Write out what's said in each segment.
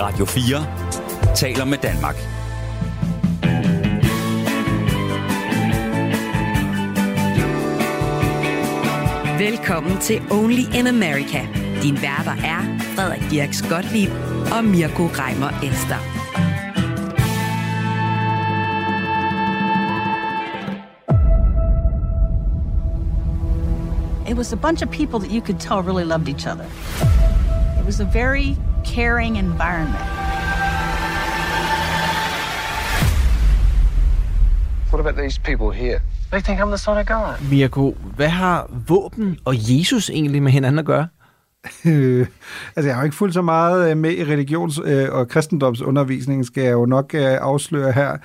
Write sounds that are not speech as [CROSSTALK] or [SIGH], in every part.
Radio 4 taler med Danmark. Velkommen til Only in America. Din værter er Frederik Dirks Gottlieb og Mirko Reimer Ester. It was a bunch of people that you could tell really loved each other. It was a very caring environment. What about these people here? They think I'm the son of God. Mirko, hvad har våben og Jesus egentlig med hinanden at gøre? Øh, [LAUGHS] altså, jeg har jo ikke fulgt så meget øh, med i religions- øh, og kristendomsundervisningen, skal jeg jo nok øh, afsløre her.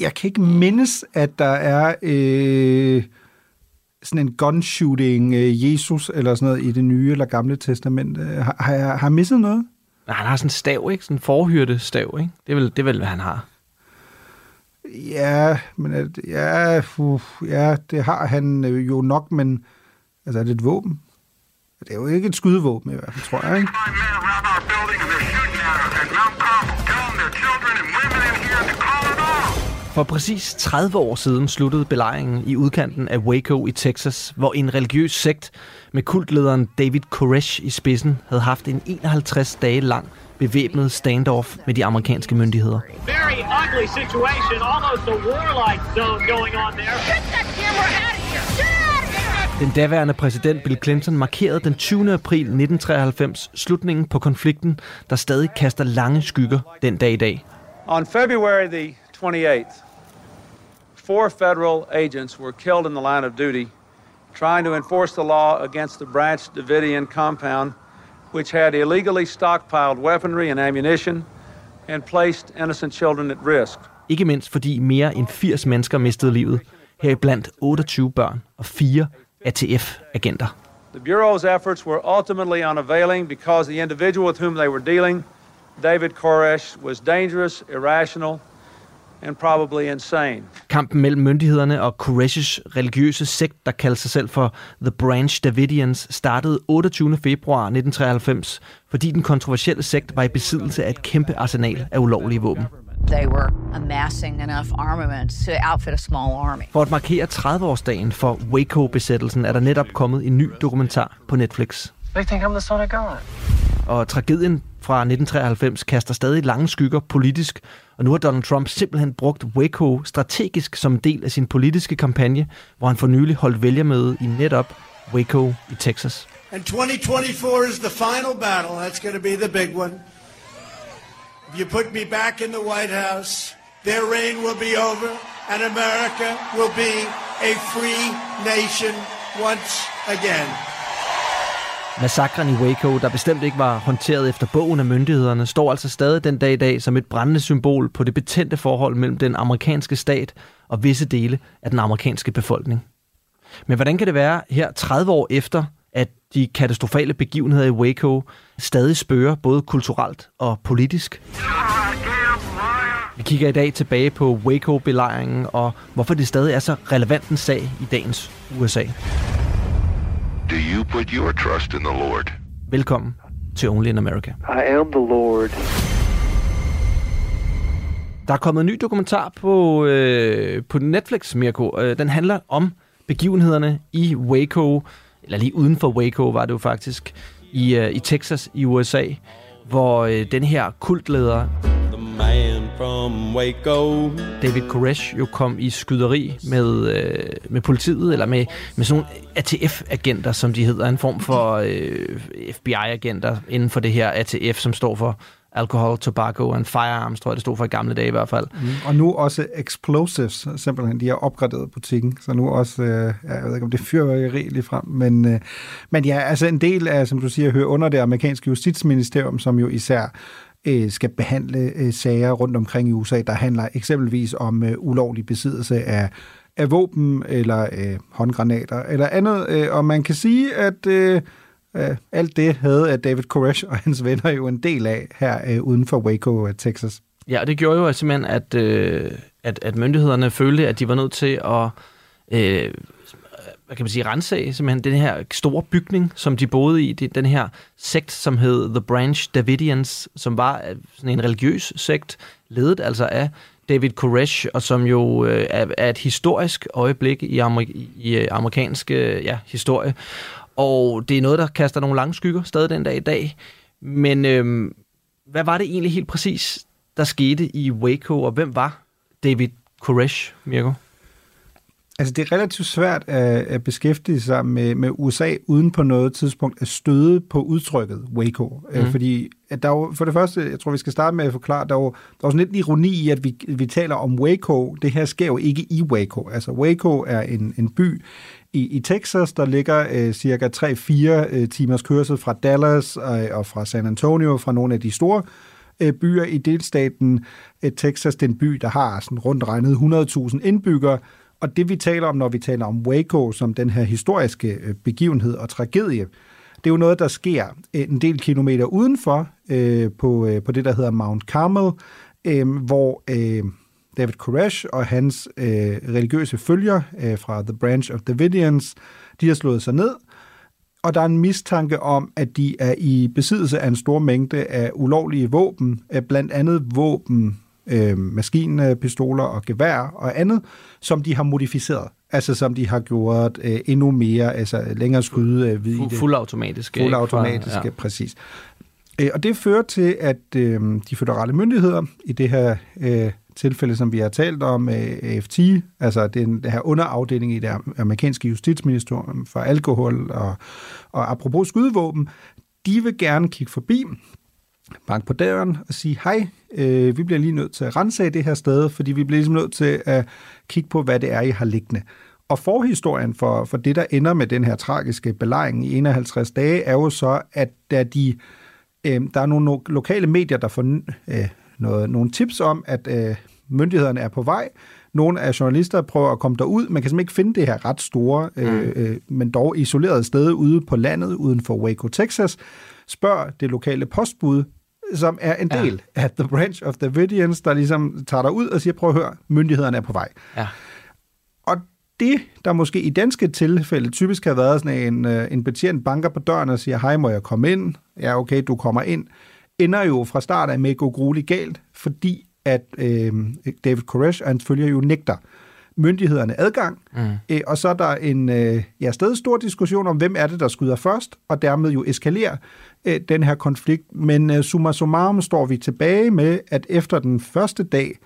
Jeg kan ikke mindes, at der er øh, sådan en gunshooting øh, Jesus eller sådan noget i det nye eller gamle testament. Øh, Har, har, jeg, har jeg misset noget? Nej, han har sådan en stav, ikke? Sådan en forhyrte stav, ikke? Det er vel, det er vel hvad han har. Ja, men at, ja, uh, ja, det har han øh, jo nok, men altså, er det et våben? Det er jo ikke et skydevåben i hvert fald, tror jeg, ikke? For præcis 30 år siden sluttede belejringen i udkanten af Waco i Texas, hvor en religiøs sekt med kultlederen David Koresh i spidsen havde haft en 51 dage lang bevæbnet standoff med de amerikanske myndigheder. very ugly situation, almost a warlike zone going on there. Get that camera out of here! Get out of here! Den daværende præsident Bill Clinton markerede den 20. april 1993 slutningen på konflikten, der stadig kaster lange skygger den dag i dag. On February the 28th, four federal agents were killed in the line of duty trying to enforce the law against the Branch Davidian compound, which had illegally stockpiled weaponry and ammunition and placed innocent children at risk. Ikke mindst fordi mere end 80 mennesker mistede livet, heriblandt 28 børn og fire ATF-agenter. The Bureau's efforts were ultimately unavailing because the individual with whom they were dealing, David Koresh, was dangerous, irrational, and probably insane. Kampen mellem myndighederne og Koresh's religiøse sekt, der kaldte sig selv for The Branch Davidians, startede 28. februar 1993, fordi den kontroversielle sekt var i besiddelse af et kæmpe arsenal af ulovlige våben. They were amassing enough armaments to outfit a small army. For at markere 30-årsdagen for Waco-besættelsen er der netop kommet en ny dokumentar på Netflix. They think I'm the son of God. Og tragedien fra 1993 kaster stadig lange skygger politisk, og nu har Donald Trump simpelthen brugt Waco strategisk som en del af sin politiske kampagne, hvor han for nylig holdt vælgermøde i netop Waco i Texas. And 2024 is the final battle. That's going to be the big one. If you put me back in the White House, their reign will be over, and America will be a free nation once again. Massakren i Waco, der bestemt ikke var håndteret efter bogen af myndighederne, står altså stadig den dag i dag som et brændende symbol på det betændte forhold mellem den amerikanske stat og visse dele af den amerikanske befolkning. Men hvordan kan det være her 30 år efter, at de katastrofale begivenheder i Waco stadig spørger både kulturelt og politisk? Vi kigger i dag tilbage på Waco-belejringen og hvorfor det stadig er så relevant en sag i dagens USA. Do you put your trust in the Lord? Velkommen til Only in America. I am the Lord. Der er kommet en ny dokumentar på, øh, på Netflix, Mirko. Øh, den handler om begivenhederne i Waco, eller lige uden for Waco var det jo faktisk, i, øh, i Texas i USA, hvor øh, den her kultleder, man from Waco. David Koresh, jo kom i skyderi med, øh, med politiet, eller med, med sådan nogle ATF-agenter, som de hedder, en form for øh, FBI-agenter inden for det her ATF, som står for Alcohol, Tobacco and Firearms, tror jeg, det stod for i gamle dage i hvert fald. Mm. Og nu også explosives, simpelthen. De har opgraderet butikken, så nu også, øh, jeg ved ikke om det er fyrværkeri lige frem, men, øh, men ja, altså en del af, som du siger, hører under det amerikanske justitsministerium, som jo især øh, skal behandle øh, sager rundt omkring i USA, der handler eksempelvis om øh, ulovlig besiddelse af, af våben eller øh, håndgranater eller andet. Øh, og man kan sige, at øh, øh, alt det havde David Koresh og hans venner jo en del af her øh, uden for Waco, øh, Texas. Ja, og det gjorde jo simpelthen, at, øh, at, at myndighederne følte, at de var nødt til at øh, hvad kan man sige, rensag simpelthen den her store bygning, som de boede i, det, den her sekt, som hed The Branch Davidians, som var øh, sådan en religiøs sekt, ledet altså af David Koresh, og som jo øh, er, er et historisk øjeblik i, amer- i øh, amerikansk øh, ja, historie. Og det er noget, der kaster nogle lange skygger stadig den dag i dag. Men øh, hvad var det egentlig helt præcis, der skete i Waco, og hvem var David Koresh, Mirko? Altså, det er relativt svært at, at beskæftige sig med, med USA, uden på noget tidspunkt at støde på udtrykket Waco. Mm. Fordi at der er jo, for det første, jeg tror, vi skal starte med at forklare, der er jo, der er jo sådan lidt ironi i, at vi, vi taler om Waco. Det her sker jo ikke i Waco. Altså, Waco er en, en by i, i Texas, der ligger øh, cirka 3-4 øh, timers kørsel fra Dallas øh, og fra San Antonio, fra nogle af de store øh, byer i delstaten øh, Texas. Det er en by, der har sådan rundt regnet 100.000 indbyggere, og det vi taler om, når vi taler om Waco som den her historiske øh, begivenhed og tragedie, det er jo noget, der sker øh, en del kilometer udenfor øh, på, øh, på det, der hedder Mount Carmel, øh, hvor øh, David Koresh og hans øh, religiøse følger øh, fra The Branch of Davidians, de har slået sig ned, og der er en mistanke om, at de er i besiddelse af en stor mængde af ulovlige våben, blandt andet våben, øh, maskinpistoler og gevær og andet, som de har modificeret. Altså som de har gjort øh, endnu mere, altså længere skud øh, vid Fu- fuldautomatiske. Fuldautomatiske, ja. præcis. Øh, og det fører til, at øh, de føderale myndigheder, i det her øh, tilfælde, som vi har talt om, øh, AFT, altså den, den her underafdeling i det amerikanske justitsministerium for alkohol og, og apropos skydevåben, de vil gerne kigge forbi, banke på døren og sige, hej, øh, vi bliver lige nødt til at rense det her sted, fordi vi bliver ligesom nødt til at kigge på, hvad det er, I har liggende. Og forhistorien for, for det, der ender med den her tragiske belejring i 51 dage, er jo så, at da de, øh, der er nogle lo- lokale medier, der får øh, noget, nogle tips om, at øh, myndighederne er på vej. Nogle af journalister prøver at komme derud. Man kan simpelthen ikke finde det her ret store, øh, øh, men dog isoleret sted ude på landet, uden for Waco, Texas. Spørg det lokale postbud, som er en del ja. af The Branch of Davidians, der ligesom tager dig ud og siger, prøv at høre, myndighederne er på vej. Ja. Og det, der måske i danske tilfælde typisk har været sådan en, øh, en betjent banker på døren og siger, hej, må jeg komme ind? Ja, okay, du kommer ind. Ender jo fra start af med at gå grueligt galt, fordi at øh, David Koresh og hans følger jo nægter myndighederne adgang. Mm. Øh, og så er der en øh, ja, stadig stor diskussion om, hvem er det, der skyder først, og dermed jo eskalerer øh, den her konflikt. Men øh, summa summarum står vi tilbage med, at efter den første dag,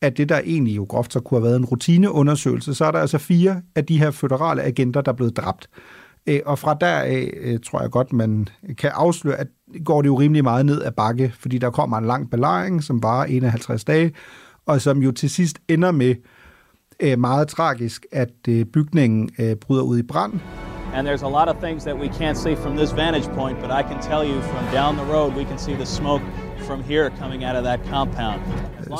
at det der egentlig jo groft så kunne have været en rutineundersøgelse, så er der altså fire af de her føderale agenter, der er blevet dræbt. Øh, og fra deraf øh, tror jeg godt, man kan afsløre, at går det jo rimelig meget ned ad bakke, fordi der kommer en lang belejring, som varer 51 dage, og som jo til sidst ender med øh, meget tragisk, at øh, bygningen øh, bryder ud i brand. And there's a lot of things that we can't see from this vantage point, but I can tell you from down the road, we can see the smoke from here coming out of that compound.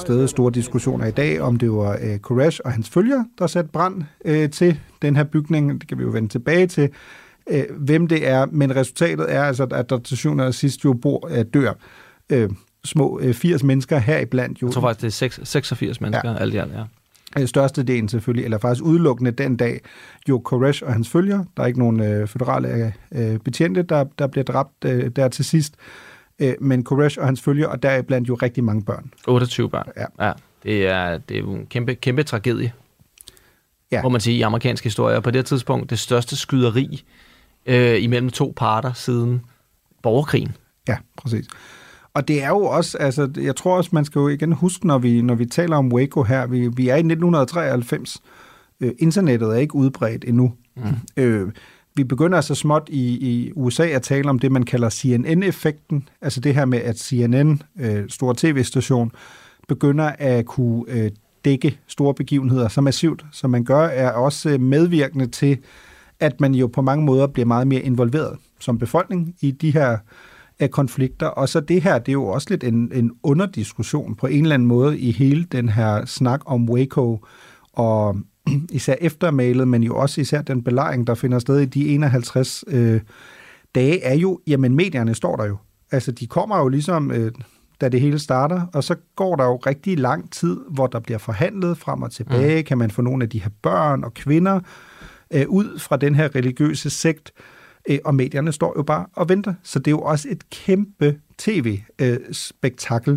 Stadig store diskussioner i dag, om det var øh, Koresh og hans følger, der satte brand øh, til den her bygning. Det kan vi jo vende tilbage til, øh, hvem det er. Men resultatet er altså, at der til syvende og sidst jo bor, øh, dør øh, små øh, 80 mennesker heriblandt. Jo, Jeg tror faktisk, det er 6, 86 mennesker, ja. alt i alt, ja. Øh, størstedelen selvfølgelig, eller faktisk udelukkende den dag, jo Koresh og hans følger. Der er ikke nogen øh, føderale øh, betjente, der, der bliver dræbt øh, der til sidst. Øh, men Koresh og hans følger, og deriblandt jo rigtig mange børn. 28 børn. Ja. ja. Det er, det er en kæmpe, kæmpe tragedie, ja. må man sige, i amerikansk historie. Og på det tidspunkt det største skyderi øh, imellem to parter siden borgerkrigen. Ja, præcis. Og det er jo også, altså, jeg tror også, man skal jo igen huske, når vi, når vi taler om Waco her, vi, vi er i 1993. Øh, internettet er ikke udbredt endnu. Mm. [LAUGHS] Øh, vi begynder altså småt i, i USA at tale om det, man kalder CNN-effekten. Altså det her med, at CNN, øh, stor tv-station, begynder at kunne øh, dække store begivenheder så massivt, som man gør, er også øh, medvirkende til, at man jo på mange måder bliver meget mere involveret som befolkning i de her af konflikter. Og så det her, det er jo også lidt en, en underdiskussion på en eller anden måde i hele den her snak om Waco, og [CLEARS THROAT] især eftermælet, men jo også især den belejring, der finder sted i de 51 øh, dage, er jo, jamen medierne står der jo. Altså de kommer jo ligesom, øh, da det hele starter, og så går der jo rigtig lang tid, hvor der bliver forhandlet frem og tilbage. Mm. Kan man få nogle af de her børn og kvinder øh, ud fra den her religiøse sekt, øh, og står jo bare og venter. Så det er jo også et kæmpe tv-spektakel.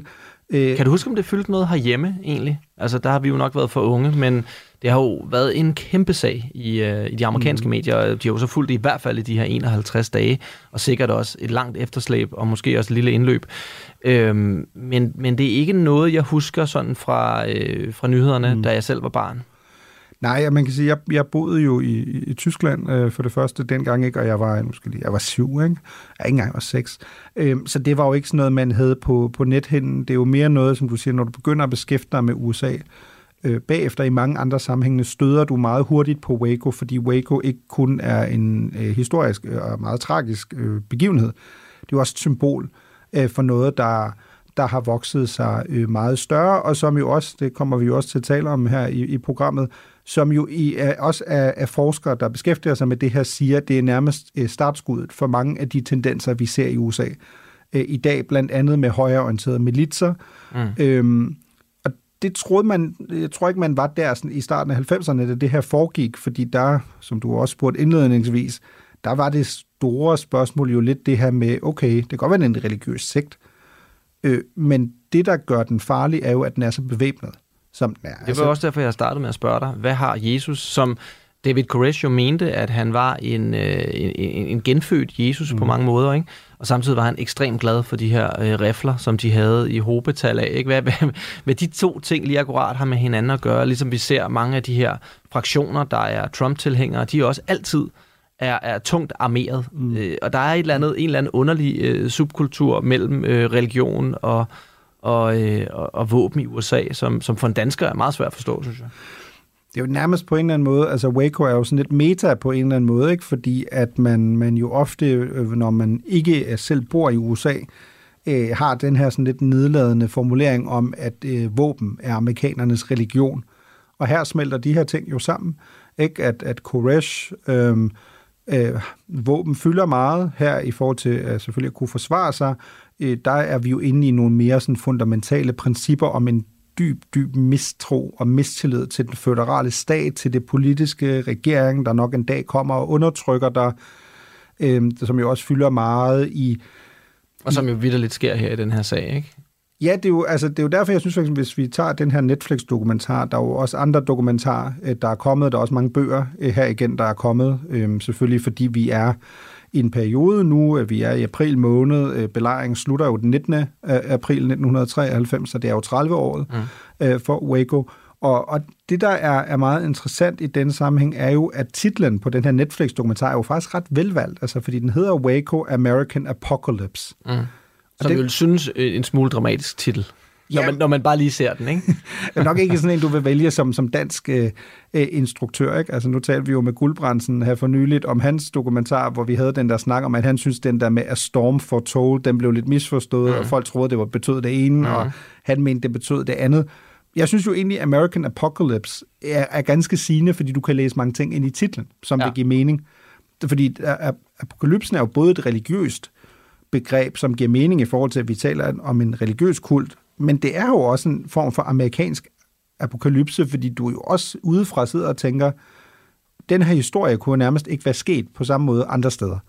Øh, kan du huske, om det fyldte noget herhjemme egentlig? Altså, der har vi jo nok været for unge, men det har jo været en kæmpe sag i, øh, i de amerikanske mm. medier. De har jo så fulgt i hvert fald i de her 51 dage, og sikkert også et langt efterslæb, og måske også et lille indløb. Øhm, men, men det er ikke noget, jeg husker sådan fra, øh, fra nyhederne, mm. da jeg selv var barn. Nej, man kan sige, jeg, jeg boede jo i, i Tyskland øh, for det første dengang, ikke, og jeg var, måske lige, jeg var syv, ikke? Jeg ikke engang var seks. Øhm, så det var jo ikke sådan noget, man havde på, på nethinden. Det er jo mere noget, som du siger, når du begynder at beskæftige dig med USA, øh, bagefter i mange andre sammenhænge støder du meget hurtigt på Waco, fordi Waco ikke kun er en øh, historisk øh, og meget tragisk øh, begivenhed. Det er jo også et symbol øh, for noget, der der har vokset sig øh, meget større, og som jo også, det kommer vi jo også til at tale om her i, i programmet, som jo i, er, også er, er forskere, der beskæftiger sig med det her, siger, at det er nærmest øh, startskuddet for mange af de tendenser, vi ser i USA øh, i dag, blandt andet med højreorienterede militser. Mm. Øhm, og det troede man, jeg tror ikke, man var der sådan, i starten af 90'erne, da det her foregik, fordi der, som du også spurgte indledningsvis, der var det store spørgsmål jo lidt det her med, okay, det kan godt være en religiøs sekt, øh, men det, der gør den farlig, er jo, at den er så bevæbnet som den er. Det var altså, også derfor, jeg startede med at spørge dig, hvad har Jesus, som David Koresh jo mente, at han var en, øh, en, en genfødt Jesus mm. på mange måder, ikke? og samtidig var han ekstremt glad for de her øh, rifler, som de havde i hobetal af. Ikke? Hvad, hvad, hvad de to ting lige akkurat har med hinanden at gøre, ligesom vi ser mange af de her fraktioner, der er Trump-tilhængere, de er også altid er, er tungt armeret. Mm. Øh, og der er et eller andet, en eller anden underlig øh, subkultur mellem øh, religion og, og, øh, og, og våben i USA, som, som for en dansker er meget svært at forstå, synes jeg. Det er jo nærmest på en eller anden måde, altså Waco er jo sådan lidt meta på en eller anden måde, ikke? fordi at man, man jo ofte, øh, når man ikke øh, selv bor i USA, øh, har den her sådan lidt nedladende formulering om, at øh, våben er amerikanernes religion. Og her smelter de her ting jo sammen, ikke? At, at Koresh, øh, øh, våben fylder meget her i forhold til øh, selvfølgelig at kunne forsvare sig, øh, der er vi jo inde i nogle mere sådan fundamentale principper om en dyb, dyb mistro og mistillid til den føderale stat, til det politiske regering, der nok en dag kommer og undertrykker dig, øh, som jo også fylder meget i... Og som jo vidderligt sker her i den her sag, ikke? Ja, det er, jo, altså, det er jo derfor, jeg synes, at hvis vi tager den her Netflix-dokumentar, der er jo også andre dokumentarer, øh, der er kommet, der er også mange bøger øh, her igen, der er kommet, øh, selvfølgelig fordi vi er en periode nu. Vi er i april måned. Øh, belejringen slutter jo den 19. april 1993, så det er jo 30-året mm. Øh, for Waco. Og, og det, der er, er meget interessant i den sammenhæng, er jo, at titlen på den her Netflix-dokumentar er jo faktisk ret velvalgt, altså fordi den hedder Waco American Apocalypse. Mm. Som det, vil synes øh, en smule dramatisk titel. Ja. Når, man, når man bare lige ser den, ikke? det [LAUGHS] er nok ikke sådan en, du vil vælge som, som dansk øh, øh, instruktør, ikke? Altså nu talte vi jo med Guldbrandsen her for nyligt om hans dokumentar, hvor vi havde den der snak om, at han synes, den der med A Storm for Told, den blev lidt misforstået, mm. og folk troede, det var betød det ene, mm. og han mente, det betød det andet. Jeg synes jo egentlig, American Apocalypse er, er ganske sigende, fordi du kan læse mange ting ind i titlen, som ja. vil give mening. Fordi apokalypsen er jo både et religiøst begreb, som giver mening i forhold til, at vi taler om en religiøs kult, men det er jo også en form for amerikansk apokalypse, fordi du jo også udefra sidder og tænker, den her historie kunne nærmest ikke være sket på samme måde andre steder.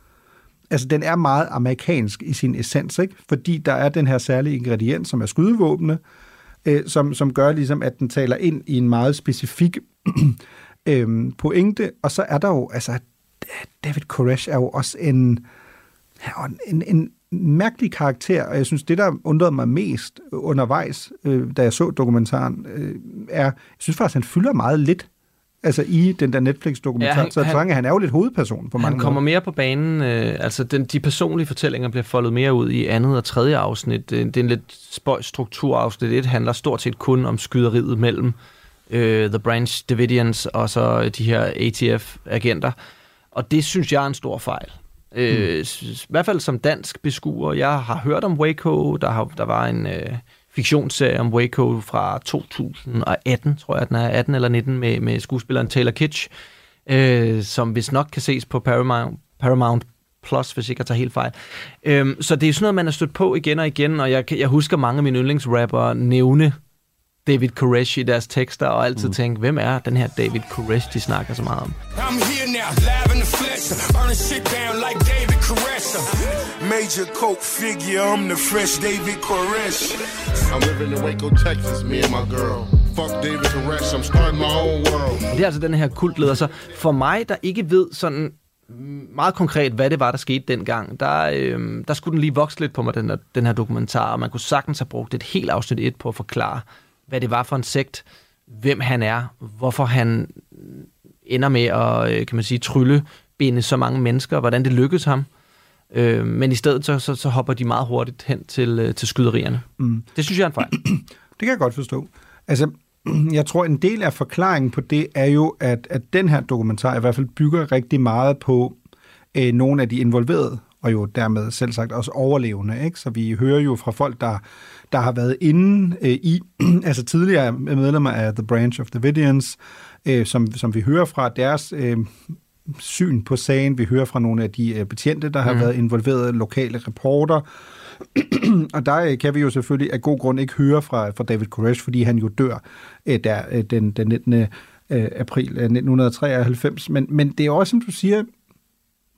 Altså, den er meget amerikansk i sin essens, ikke? fordi der er den her særlige ingrediens, som er skydevåbne, øh, som, som gør ligesom, at den taler ind i en meget specifik [CLEARS THROAT] øh, pointe, og så er der jo, altså, David Koresh er jo også en, en, en mærkelig karakter, og jeg synes, det, der undrede mig mest undervejs, øh, da jeg så dokumentaren, øh, er, jeg synes faktisk, han fylder meget lidt altså i den der Netflix-dokumentar. Ja, han, så han, han er jo lidt hovedperson på mange Han kommer måder. mere på banen. Øh, altså, den, de personlige fortællinger bliver foldet mere ud i andet og tredje afsnit. Det, det er en lidt spøjs struktur. Afsnit 1 handler stort set kun om skyderiet mellem øh, The Branch Davidians og så de her ATF-agenter. Og det synes jeg er en stor fejl. Øh, mm. I hvert fald som dansk beskuer. Jeg har hørt om Waco. Der, har, der var en øh, fiktionsserie om Waco fra 2018, tror jeg, den er 18 eller 19, med, med skuespilleren Taylor Kitsch, øh, som hvis nok kan ses på Paramount, Paramount Plus, hvis ikke jeg tager helt fejl. Øhm, så det er sådan noget, man har stødt på igen og igen, og jeg, jeg husker mange af mine yndlingsrapper nævne David Koresh i deres tekster, og altid mm. tænke, hvem er den her David Koresh, de snakker så meget om? I'm here now, live in the flesh, burning shit down like David Koresh. Major coke figure, I'm the fresh David Koresh. I'm living in Waco, Texas, me and my girl. Fuck David Koresh, I'm starting my own world. Det er altså den her kultleder. Så for mig, der ikke ved sådan meget konkret, hvad det var, der skete dengang, der, øh, der skulle den lige vokse lidt på mig, den her, den her dokumentar, og man kunne sagtens have brugt et helt afsnit et på at forklare, hvad det var for en sekt, hvem han er, hvorfor han ender med at, øh, kan man sige, trylle binde så mange mennesker, hvordan det lykkedes ham. Øh, men i stedet så, så, så hopper de meget hurtigt hen til, øh, til skyderierne. Mm. Det synes jeg er en fejl. [CLEARS THROAT] Det kan jeg godt forstå. Altså, [CLEARS THROAT] jeg tror, en del af forklaringen på det er jo, at, at den her dokumentar i hvert fald bygger rigtig meget på øh, nogle af de involverede, og jo dermed selv sagt også overlevende. Ikke? Så vi hører jo fra folk, der, der har været inde øh, i, [CLEARS THROAT] altså tidligere medlemmer af The Branch of Davidians, øh, som, som vi hører fra deres øh, syn på sagen. Vi hører fra nogle af de øh, betjente, der har mm. været involveret, lokale reporter, [CLEARS THROAT] og der øh, kan vi jo selvfølgelig af god grund ikke høre fra, fra David Koresh, fordi han jo dør øh, der den, den 19. Øh, april 1993. Men, men det er også, som du siger,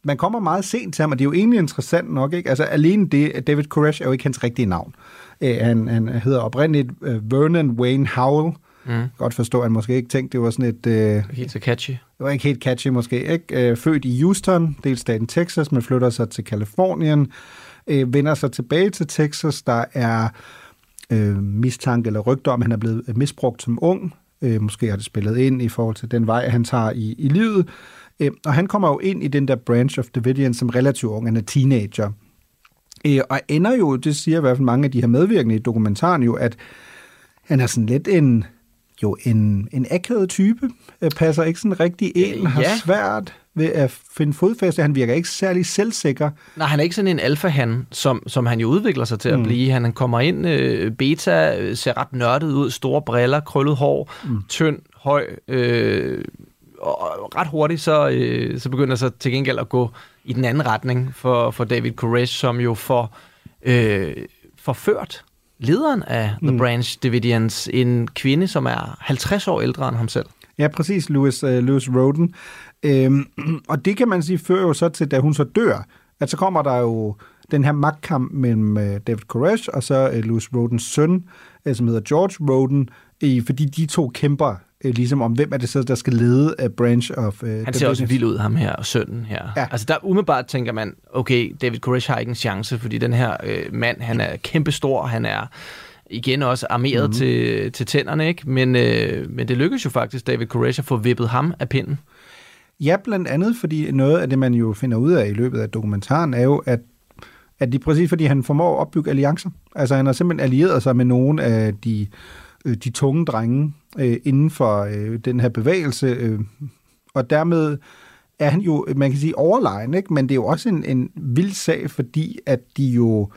man kommer meget sent til ham, og det er jo egentlig interessant nok. Ikke? Altså alene det, David Koresh er jo ikke hans rigtige navn. Øh, han, han hedder oprindeligt øh, Vernon Wayne Howell. Mm. Godt forstå, at han måske ikke tænkte, det var sådan et... Øh, helt så catchy. Det var ikke helt catchy måske. Ikke? Øh, født i Houston, delstaten Texas, men flytter sig til Kalifornien øh, vender sig tilbage til Texas. Der er øh, mistanke eller rygter om, at han er blevet misbrugt som ung. Øh, måske har det spillet ind i forhold til den vej, han tager i, i livet. Øh, og han kommer jo ind i den der branch of Davidian som relativt ung. Han er teenager. Øh, og ender jo, det siger i hvert fald mange af de her medvirkende i dokumentaren jo, at han er sådan lidt en jo en, en akavet type, øh, passer ikke sådan rigtig ind, ja. har svært ved at finde fodfæste. Han virker ikke særlig selvsikker. Nej, han er ikke sådan en alfahan, som, som han jo udvikler sig til mm. at blive. Han kommer ind, øh, beta, øh, ser ret nørdet ud, store briller, krøllet hår, mm. tynd, høj, øh, og ret hurtigt så, øh, så begynder så til gengæld at gå i den anden retning for, for David Koresh, som jo får øh, forført lederen af The mm. Branch Davidians, en kvinde, som er 50 år ældre end ham selv. Ja, præcis, Louis, uh, Louis Roden. Øhm, [CLEARS THROAT] og det kan man sige, fører jo så til, da hun så dør, at så kommer der jo den her magtkamp mellem uh, David Koresh og så uh, Louis Rodens søn, uh, som hedder George Roden, uh, fordi de to kæmper uh, ligesom om, hvem er det så, der skal lede uh, Branch of uh, Han ser også vild ud, ham her, og sønnen her. Ja. Altså der umiddelbart tænker man, okay, David Koresh har ikke en chance, fordi den her uh, mand, han er kæmpestor, han er igen også armeret mm-hmm. til, til tænderne, ikke? Men, øh, men det lykkedes jo faktisk David Koresh at få vippet ham af pinden. Ja, blandt andet, fordi noget af det, man jo finder ud af i løbet af dokumentaren, er jo, at, at det er præcis fordi, han formår at opbygge alliancer. Altså, han har simpelthen allieret sig med nogle af de, øh, de tunge drenge øh, inden for øh, den her bevægelse, øh, og dermed er han jo, man kan sige, overlegen, ikke? men det er jo også en, en vild sag, fordi at de jo,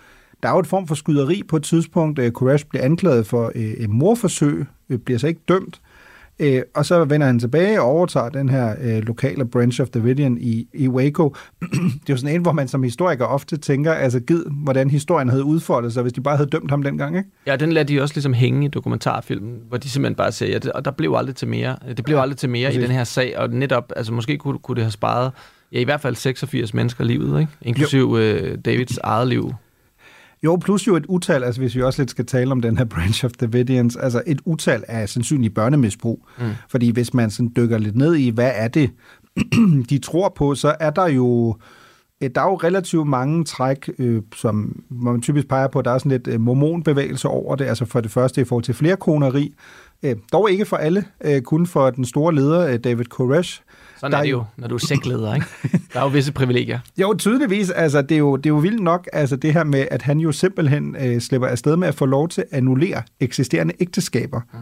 der er jo et form for skyderi på et tidspunkt. Øh, Koresh bliver anklaget for øh, et morforsøg, øh, bliver så ikke dømt, Øh, og så vender han tilbage og overtager den her øh, lokale branch of Davidian i, i Waco. [CLEARS THROAT] det er jo sådan en, hvor man som historiker ofte tænker, altså gid, hvordan historien havde udfoldet sig, hvis de bare havde dømt ham dengang, ikke? Ja, den lader de også ligesom hænge i dokumentarfilmen, hvor de simpelthen bare siger, ja, det, og der blev aldrig til mere. Det blev aldrig til mere præcis. i den her sag, og netop, altså måske kunne, kunne det have sparet, ja, i hvert fald 86 mennesker livet, ikke? Inklusiv øh, Davids eget liv. Jo, plus jo et utal, altså hvis vi også lidt skal tale om den her branch of Davidians, altså et utal af sandsynlig børnemisbrug. Mm. Fordi hvis man sådan dykker lidt ned i, hvad er det, [CLEARS THROAT] de tror på, så er der jo øh, der er jo relativt mange træk, øh, som man typisk peger på, der er sådan lidt øh, mormonbevægelse over det, altså for det første i forhold til flerkoneri, øh, dog ikke for alle, øh, kun for den store leder, øh, David Koresh, sådan der er det jo, når du er sækleder, ikke? Der er jo visse privilegier. Jo, tydeligvis. Altså, det, er jo, det er jo vildt nok, altså det her med, at han jo simpelthen øh, slipper afsted med at få lov til at annullere eksisterende ægteskaber. Mm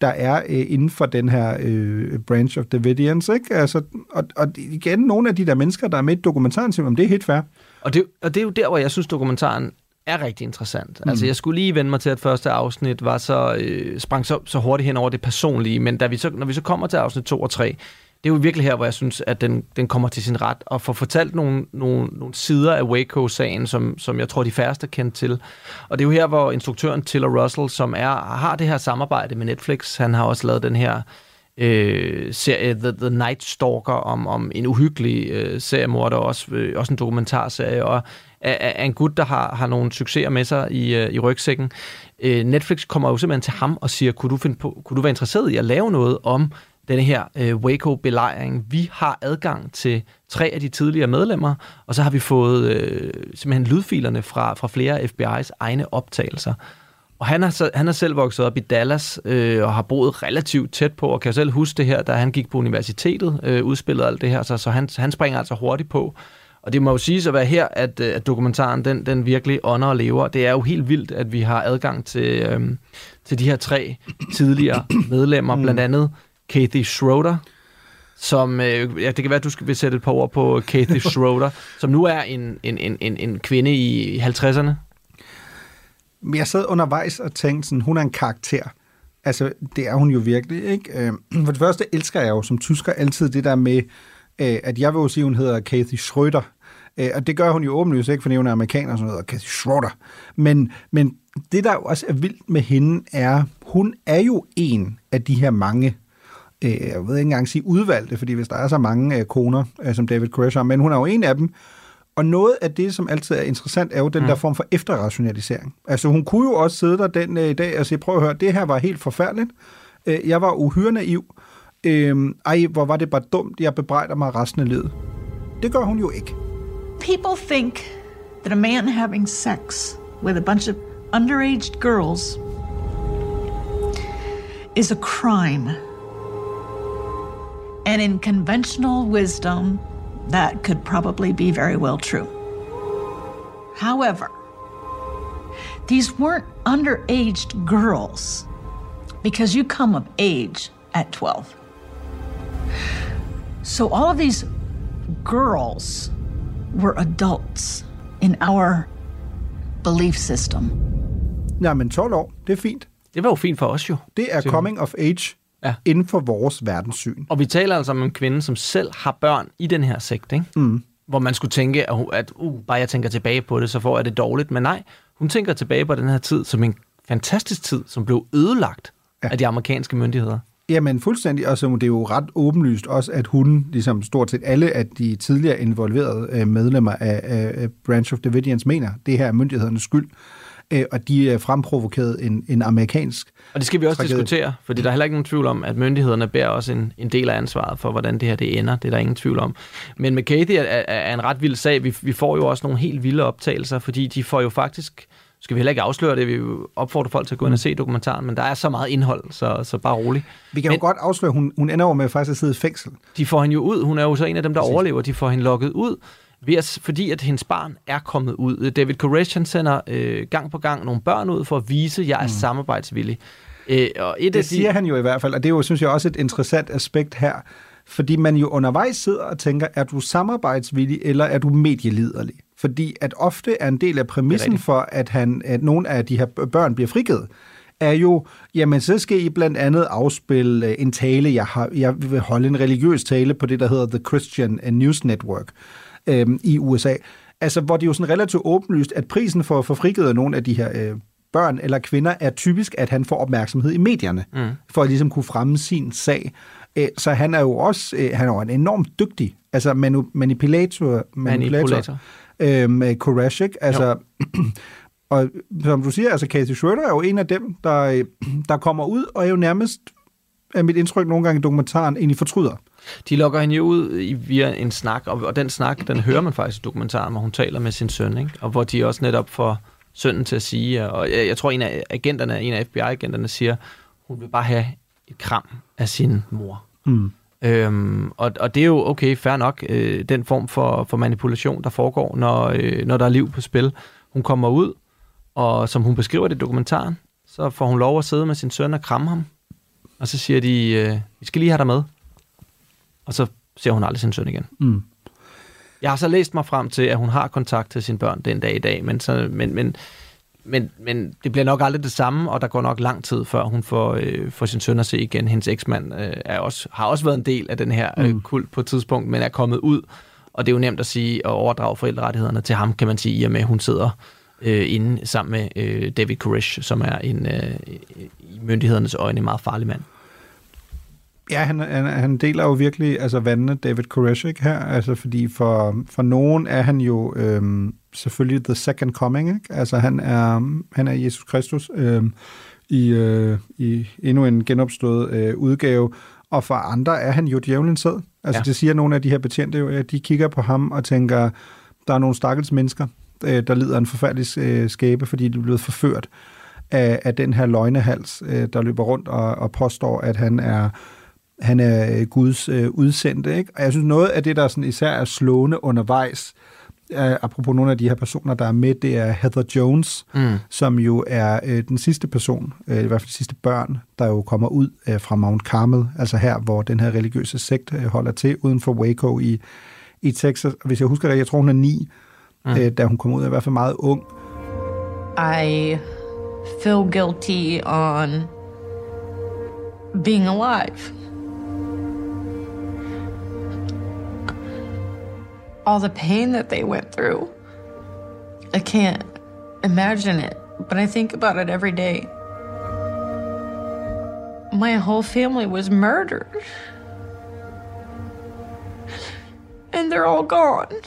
der er øh, inden for den her øh, branch of Davidians. Ikke? Altså, og, og igen, nogle af de der mennesker, der er med i dokumentaren, siger, det er helt fair. Og det, og det er jo der, hvor jeg synes, dokumentaren er rigtig interessant. Mm. Altså, jeg skulle lige vende mig til, at første afsnit var så, øh, sprang så, så hurtigt hen over det personlige, men da vi så, når vi så kommer til afsnit 2 og 3, det er jo virkelig her, hvor jeg synes, at den, den kommer til sin ret, og får fortalt nogle, nogle, nogle sider af Waco-sagen, som, som jeg tror, de færreste kendt til. Og det er jo her, hvor instruktøren Tiller Russell, som er, har det her samarbejde med Netflix, han har også lavet den her øh, serie The, The Night Stalker om, om en uhyggelig øh, seriemorder, også, øh, også en dokumentarserie, og er, er en gut, der har, har nogle succeser med sig i, øh, i rygsækken. Øh, Netflix kommer jo simpelthen til ham og siger, kunne du, finde på, kunne du være interesseret i at lave noget om denne her øh, Waco-belejring. Vi har adgang til tre af de tidligere medlemmer, og så har vi fået øh, simpelthen lydfilerne fra, fra flere af FBI's egne optagelser. Og han har, han har selv vokset op i Dallas øh, og har boet relativt tæt på, og kan selv huske det her, da han gik på universitetet, øh, udspillede alt det her, så, så han, han springer altså hurtigt på. Og det må jo sige at være her, at, øh, at dokumentaren den, den virkelig ånder og lever. Det er jo helt vildt, at vi har adgang til, øh, til de her tre tidligere medlemmer, mm. blandt andet Kathy Schroeder, som, øh, ja, det kan være, at du skal vil sætte et par ord på Kathy [LAUGHS] Schroeder, som nu er en, en, en, en, en kvinde i 50'erne. Men jeg sad undervejs og tænkte sådan, hun er en karakter. Altså, det er hun jo virkelig, ikke? Øh, For det første elsker jeg jo som tysker altid det der med, øh, at jeg vil jo sige, hun hedder Kathy Schröder. Øh, Og det gør hun jo åbenlyst, ikke? Fordi hun er amerikaner, som hedder Kathy Schroeder. Men, men det, der jo også er vildt med hende, er, hun er jo en af de her mange øh, jeg ved ikke engang sige udvalgte, fordi hvis der er så mange øh, koner, øh, som David Koresh har, men hun er jo en af dem. Og noget af det, som altid er interessant, er jo den mm. der form for efterrationalisering. Altså hun kunne jo også sidde der den øh, dag og sige, prøv at høre, det her var helt forfærdeligt. Øh, jeg var uhyre naiv. Øh, ej, hvor var det bare dumt, jeg bebrejder mig resten af livet. Det gør hun jo ikke. People think that a man having sex with a bunch of underage girls is a crime. And in conventional wisdom, that could probably be very well true. However, these weren't underaged girls because you come of age at 12. So all of these girls were adults in our belief system. Ja, men 12 år, det er fint. Det var jo fint for os jo. Det er coming of age ja. inden for vores verdenssyn. Og vi taler altså om en kvinde, som selv har børn i den her sekt, ikke? Mm. Hvor man skulle tænke, at, at uh, bare jeg tænker tilbage på det, så får jeg det dårligt. Men nej, hun tænker tilbage på den her tid som en fantastisk tid, som blev ødelagt ja. af de amerikanske myndigheder. Jamen fuldstændig, og så det er jo ret åbenlyst også, at hun, ligesom stort set alle af de tidligere involverede øh, medlemmer af Branch of Davidians, mener, det her er myndighedernes skyld, øh, og de fremprovokerede en, en amerikansk Og det skal vi også tragedie. diskutere, fordi der er heller ikke nogen tvivl om, at myndighederne bærer også en, en del af ansvaret for, hvordan det her det ender. Det er der ingen tvivl om. Men med Kathy er, er, en ret vild sag. Vi, vi får jo også nogle helt vilde optagelser, fordi de får jo faktisk skal vi heller ikke afsløre det, vi vil opfordre folk til at gå ind og se dokumentaren, men der er så meget indhold, så, så bare rolig. Vi kan jo godt afsløre, at hun, hun ender over med faktisk at sidde i fængsel. De får hende jo ud. Hun er jo så en af dem, der Præcis. overlever. De får hende lukket ud, ved at, fordi at hendes barn er kommet ud. David Koresh, han sender øh, gang på gang nogle børn ud for at vise, at jeg er mm. samarbejdsvillig. Øh, og et Det af de, siger han jo i hvert fald, og det er jo, synes jeg, også et interessant aspekt her, fordi man jo undervejs sidder og tænker, er du samarbejdsvillig, eller er du medieliderlig? Fordi at ofte er en del af præmissen for, at, han, at nogle af de her børn bliver frigivet, er jo, jamen så skal I blandt andet afspille øh, en tale, jeg, har, jeg vil holde en religiøs tale på det, der hedder The Christian News Network øhm, i USA. Altså, hvor det er jo sådan relativt åbenlyst, at prisen for at få frigivet nogle af de her øh, børn eller kvinder er typisk, at han får opmærksomhed i medierne, Mm. for at ligesom kunne fremme sin sag. Øh, Så han er jo også øh, han er jo en enormt dygtig, altså manu- manipulator, Manipulator. øhm, øh, Koresh, ikke? Altså, [CLEARS THROAT] og som du siger, altså Casey Schroeder er jo en af dem, der, øh, der kommer ud, og er jo nærmest, er mit indtryk nogle gange i dokumentaren, egentlig fortryder. De lokker hende jo ud i, via en snak, og, og den snak, den hører man faktisk i dokumentaren, hvor hun taler med sin søn, ikke? og hvor de også netop får sønnen til at sige, og jeg, jeg tror, en af agenterne, en af FBI-agenterne siger, hun vil bare have et kram af sin mor. Mm. Øhm, og, og det er jo okay, fair nok, øh, den form for, for manipulation, der foregår, når, øh, når der er liv på spil. Hun kommer ud, og som hun beskriver det i dokumentaren, så får hun lov at sidde med sin søn og kramme ham. Og så siger de, øh, vi skal lige have dig med. Og så ser hun aldrig sin søn igen. Mm. Jeg har så læst mig frem til, at hun har kontakt til sine børn den dag i dag, men, så, men, men men, men det bliver nok aldrig det samme, og der går nok lang tid, før hun får, øh, får sin søn at se igen. Hendes eksmand øh, er også, har også været en del af den her øh, Mm. kult på et tidspunkt, men er kommet ud, og det er jo nemt at sige at overdrage forældrerettighederne til ham, kan man sige, i og med, at hun sidder øh, inde sammen med øh, David Koresh, som er en øh, i myndighedernes øjne en meget farlig mand. Ja, han, han, han deler jo virkelig altså vandene David Koresh ikke, her, altså fordi for, for nogen er han jo øhm, selvfølgelig the second coming, ikke? altså han er, han er Jesus Kristus øhm, i, øh, i endnu en genopstået øh, udgave, og for andre er han jo djævlen selv. Altså Ja. ja. det siger nogle af de her betjente jo, at de kigger på ham og tænker, der er nogle stakkels mennesker, øh, der lider en forfærdelig øh, skæbe, fordi de er blevet forført af, af den her løgnehals, øh, der løber rundt og, og påstår, at han er han er øh, Guds øh, udsendte. Ikke? Og jeg synes, noget af det, der sådan især er slående undervejs, øh, apropos nogle af de her personer, der er med, det er Heather Jones, Mm. som jo er øh, den sidste person, øh, i hvert fald de sidste børn, der jo kommer ud øh, fra Mount Carmel, altså her, hvor den her religiøse sekt øh, holder til, uden for Waco i, i Texas. Hvis jeg husker det, jeg tror, hun er ni, Mm. øh, da hun kom ud, er i hvert fald meget ung. I feel guilty on being alive. All the pain that they went through. I can't imagine it, but I think about it every day. My whole family was murdered. And they're all gone.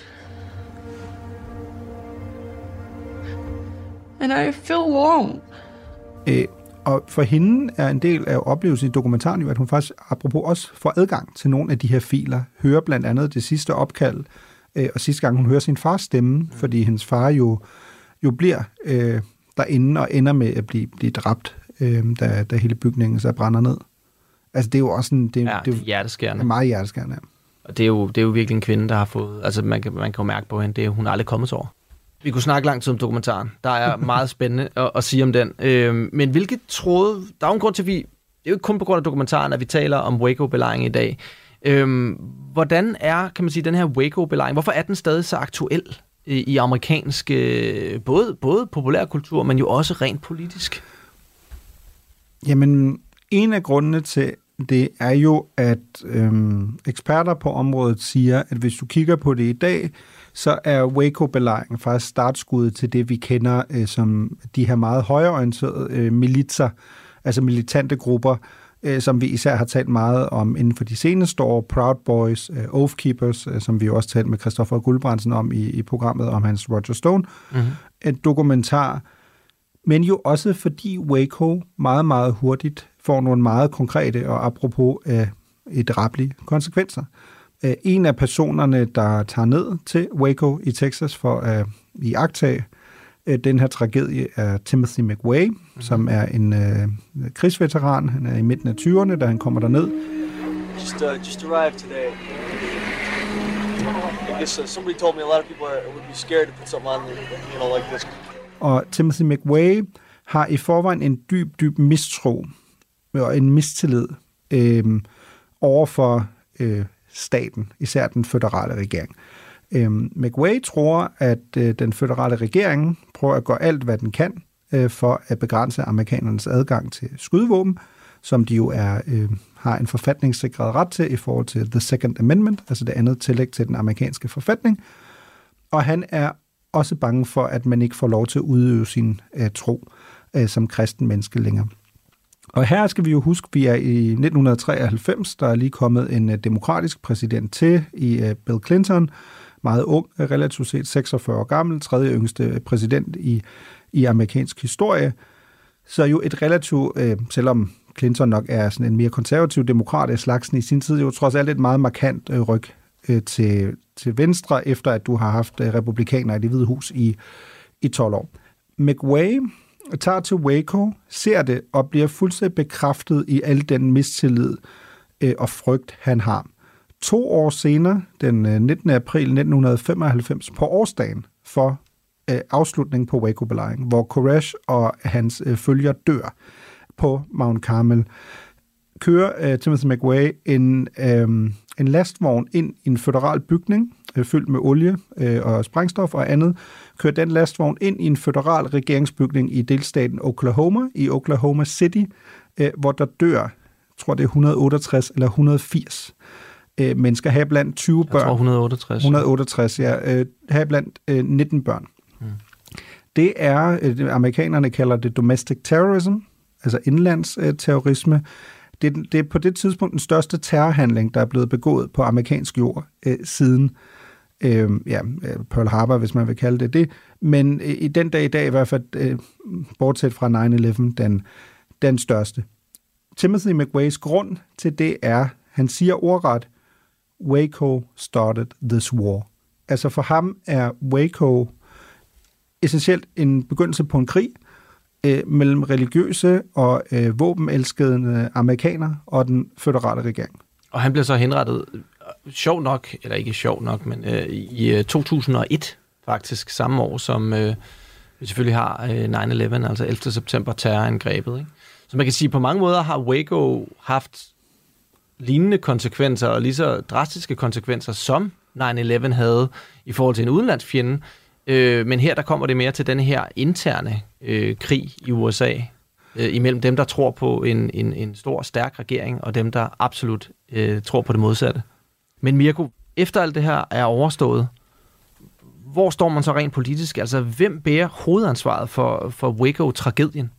And I feel alone. Øh, og for hende er en del af oplevelsen i dokumentaren jo, at hun faktisk, apropos også, får adgang til nogle af de her filer. Hører blandt andet det sidste opkald, øh, og sidste gang hun hører sin fars stemme, mm. fordi hendes far jo, jo bliver øh, derinde og ender med at blive, blive dræbt, øh, da, da hele bygningen så brænder ned. Altså det er jo også en, det, Ja, det, er det jo er hjerteskærende. meget hjerteskærende. ja. Og det er, jo, det er jo virkelig en kvinde, der har fået... Altså, man kan, man kan jo mærke på hende, det er hun er aldrig kommet sig over. Vi kunne snakke lang tid om dokumentaren. Der er [LAUGHS] meget spændende at, at sige om den. Øhm, men hvilket tråde... Der er jo en grund til, at vi... Det er jo ikke kun på grund af dokumentaren, at vi taler om Waco-belejringen i dag. Øhm, hvordan er, kan man sige, den her Waco-belejring? Hvorfor er den stadig så aktuel i, i amerikansk... øh, Både, både populærkultur, men jo også rent politisk? Jamen, en af grundene til det er jo, at øhm, eksperter på området siger, at hvis du kigger på det i dag, så er Waco-belejringen faktisk startskuddet til det, vi kender øh, som de her meget højreorienterede øh, militser, altså militante grupper, øh, som vi især har talt meget om inden for de seneste år, Proud Boys, øh, Oath Keepers, øh, som vi også talte med Christoffer Guldbrandsen om i, i programmet om hans Roger Stone, Mhm. en dokumentar, men jo også fordi Waco meget, meget hurtigt får nogle meget konkrete og apropos øh, et drablige konsekvenser. Øh, en af personerne, der tager ned til Waco i Texas for at i agtage øh, den her tragedie, er Timothy McWay, mm-hmm. som er en øh, krigsveteran. Han er i midten af 20'erne, da han kommer derned. Just uh, just arrived today. I guess uh, somebody told me a lot of people are, would be scared to put something on, you know, like this. Og Timothy McWay har i forvejen en dyb, dyb mistro og en mistillid øh, over for øh, staten, især den føderale regering. Øhm, McWay tror, at øh, den føderale regering prøver at gøre alt, hvad den kan, øh, for at begrænse amerikanernes adgang til skydevåben, som de jo er, øh, har en forfatningssikret ret til i forhold til The Second Amendment, altså det andet tillæg til den amerikanske forfatning. Og han er også bange for, at man ikke får lov til at udøve sin øh, tro øh, som kristen menneske længere. Og her skal vi jo huske, at vi er i 1993, der er lige kommet en øh, demokratisk præsident til i øh, Bill Clinton, meget ung, øh, relativt set 46 år gammel, tredje yngste præsident i, i amerikansk historie. Så jo et relativt, øh, selvom Clinton nok er sådan en mere konservativ demokrat af slagsen i sin tid, jo trods alt et meget markant øh, ryg øh, til, til venstre, efter at du har haft øh, republikaner i det hvide hus i, i 12 år. McWay tager til Waco, ser det og bliver fuldstændig bekræftet i al den mistillid øh, og frygt, han har. To år senere, den øh, 19. april 1995, på årsdagen for øh, afslutningen på Waco-belejringen, hvor Koresh og hans øh, følger dør på Mount Carmel, kører uh, Timothy McWay en, um, en lastvogn ind i en federal bygning, uh, fyldt med olie uh, og sprængstof og andet, kører den lastvogn ind i en federal regeringsbygning i delstaten Oklahoma, i Oklahoma City, uh, hvor der dør, jeg tror det er 168 eller 180 uh, mennesker, her blandt 20 børn. Jeg tror 168. 168, ja. Uh, her blandt uh, 19 børn. Mm. Det er, øh, amerikanerne kalder det domestic terrorism, altså indlandsterrorisme. Det, er- det er på det tidspunkt den største terrorhandling, der er blevet begået på amerikansk jord øh, siden øh, ja, øh, Pearl Harbor, hvis man vil kalde det det. Men øh, i den dag i dag, i hvert fald øh, bortset fra 9-11, den, den største. Timothy McVeigh's grund til det er, han siger ordret, Waco started this war. Altså for ham er Waco essentielt en begyndelse på en krig øh, mellem religiøse og øh, våbenelskede amerikanere og den føderale regering. Og han blev så henrettet, sjov nok, eller ikke sjov nok, men øh, i øh, 2001 faktisk, samme år som øh, vi selvfølgelig har øh, 9-11, altså 11. september terrorangrebet. Ikke? Så man kan sige, på mange måder har Waco haft lignende konsekvenser, og lige så drastiske konsekvenser, som 9-11 havde i forhold til en udenlandsfjende. Øh, men her der kommer det mere til den her interne øh, krig i USA, øh, imellem dem, der tror på en, en, en stor, stærk regering, og dem, der absolut øh, tror på det modsatte. Men Mirko, efter alt det her er overstået, hvor står man så rent politisk? Altså, hvem bærer hovedansvaret for, for Waco-tragedien?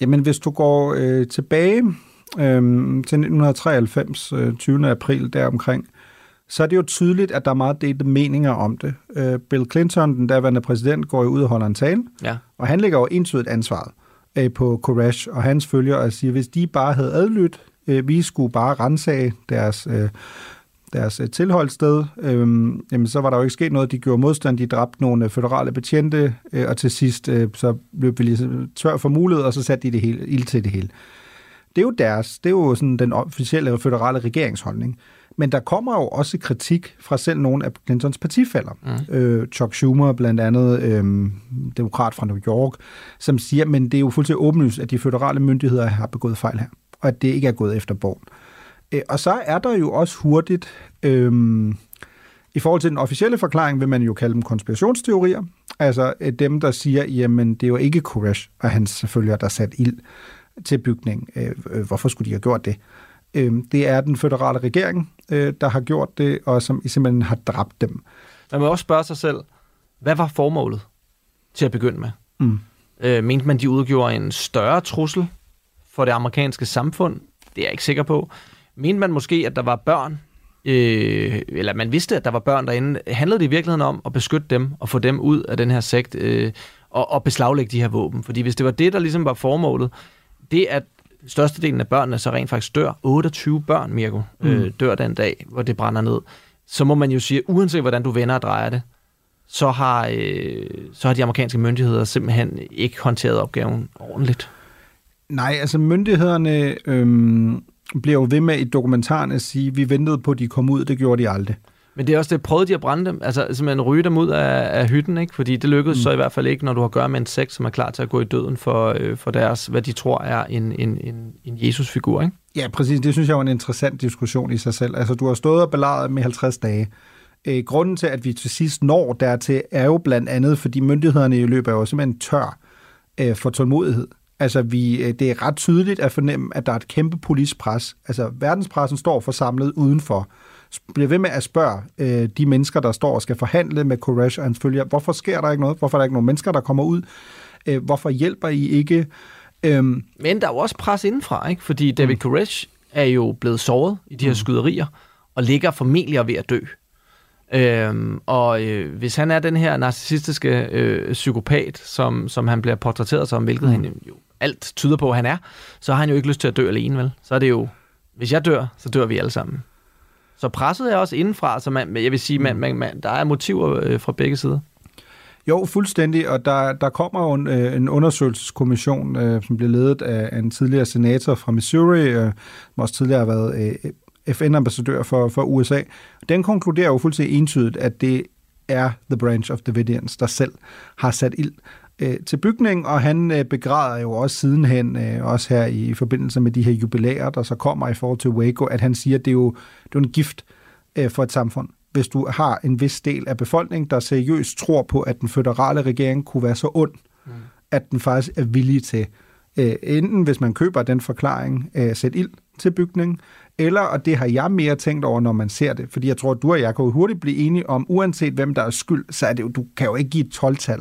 Jamen, hvis du går øh, tilbage øhm, øh, til 1993, øh, 20. april deromkring, så er det jo tydeligt, at der er meget delte meninger om det. Øh, Bill Clinton, den daværende præsident, går jo ud og holder en tale, Ja. og han lægger jo entydigt ansvaret øh, på Koresh og hans følgere og siger, hvis de bare havde adlydt, øh, vi skulle bare rensage deres, øh, deres øh, tilholdssted, øh, jamen så var der jo ikke sket noget. De gjorde modstand, de dræbte nogle øh, føderale betjente, øh, og til sidst øh, så løb vi lige tør for mulighed, og så satte de det hele, ild til det hele. Det er jo deres, det er jo sådan den officielle føderale regeringsholdning. Men der kommer jo også kritik fra selv nogle af Clintons partifælder. Mm. Øh, Chuck Schumer blandt andet, øh, demokrat fra New York, som siger, men det er jo fuldstændig åbenlyst, at de føderale myndigheder har begået fejl her, og at det ikke er gået efter bogen. Øh, og så er der jo også hurtigt, øh, i forhold til den officielle forklaring, vil man jo kalde dem konspirationsteorier. Altså øh, dem, der siger, jamen det var ikke Koresh og hans følgere, der satte ild til bygningen. Øh, øh, hvorfor skulle de have gjort det? Øh, det er den føderale regering, øh, der har gjort det, og som simpelthen har dræbt dem. Man må også spørge sig selv, hvad var formålet til at begynde med? Mm. Øh, mente man, de udgjorde en større trussel for det amerikanske samfund? Det er jeg ikke sikker på. Mente man måske, at der var børn, øh, eller man vidste, at der var børn derinde? Handlede det i virkeligheden om at beskytte dem og få dem ud af den her sekt øh, og, og beslaglægge de her våben? Fordi hvis det var det, der ligesom var formålet, det at størstedelen af børnene så rent faktisk dør, 28 børn, Mirko, øh, Mm. dør den dag, hvor det brænder ned, så må man jo sige, uanset hvordan du vender og drejer det, så har, øh, så har de amerikanske myndigheder simpelthen ikke håndteret opgaven ordentligt. Nej, altså myndighederne øhm, bliver jo ved med i dokumentaren at sige, vi ventede på, at de kom ud, det gjorde de aldrig. Men det er også det, prøvede de at brænde dem, altså simpelthen ryge dem ud af, af hytten, ikke? fordi det lykkedes mm. så i hvert fald ikke, når du har at gøre med en sekt, som er klar til at gå i døden for, øh, for deres, hvad de tror er en, en, en, en Jesus-figur. Ikke? Ja, præcis. Det synes jeg var en interessant diskussion i sig selv. Altså, du har stået og belejret med 50 dage. Øh, grunden til, at vi til sidst når dertil, er jo blandt andet, fordi myndighederne i løbet er jo simpelthen tør øh, for tålmodighed. Altså, vi, øh, det er ret tydeligt at fornemme, at der er et kæmpe politisk pres. Altså, verdenspressen står forsamlet udenfor. Bliver ved med at spørge øh, de mennesker, der står og skal forhandle med Koresh og hans følgere, hvorfor sker der ikke noget? Hvorfor er der ikke nogen mennesker, der kommer ud? Øh, hvorfor hjælper I ikke? Øhm, Men der er jo også pres indenfra, ikke? fordi David mm. Koresh er jo blevet såret i de her Mm. skyderier, og ligger formentlig ved at dø. Øhm, og øh, hvis han er den her narcissistiske øh, psykopat, som, som han bliver portrætteret som, hvilket mm. han jo alt tyder på, at han er, så har han jo ikke lyst til at dø alene, vel? Så er det jo, hvis jeg dør, så dør vi alle sammen. Så presset er også indenfra, så man, jeg vil sige, man, man, man, der er motiver øh, fra begge sider. Jo, fuldstændig, og der, der kommer jo en, øh, en undersøgelseskommission, øh, som bliver ledet af en tidligere senator fra Missouri, øh, som også tidligere har været øh, FN-ambassadør for, for USA. Den konkluderer jo fuldstændig entydigt, at det er The Branch of Davidians, der selv har sat ild. Øh, til bygningen, og han øh, begræder jo også sidenhen, øh, også her i, i forbindelse med de her jubilæer, der så kommer i forhold til Waco, at han siger, at det er jo det er en gift øh, for et samfund, hvis du har en vis del af befolkningen, der seriøst tror på, at den føderale regering kunne være så ond, mm. at den faktisk er villig til, øh, enten hvis man køber den forklaring, øh, sætte ild til bygningen, eller, og det har jeg mere tænkt over, når man ser det, fordi jeg tror, at du og jeg kan jo hurtigt blive enige om, uanset hvem der er skyld, så er det jo, du kan jo ikke give et 12-tal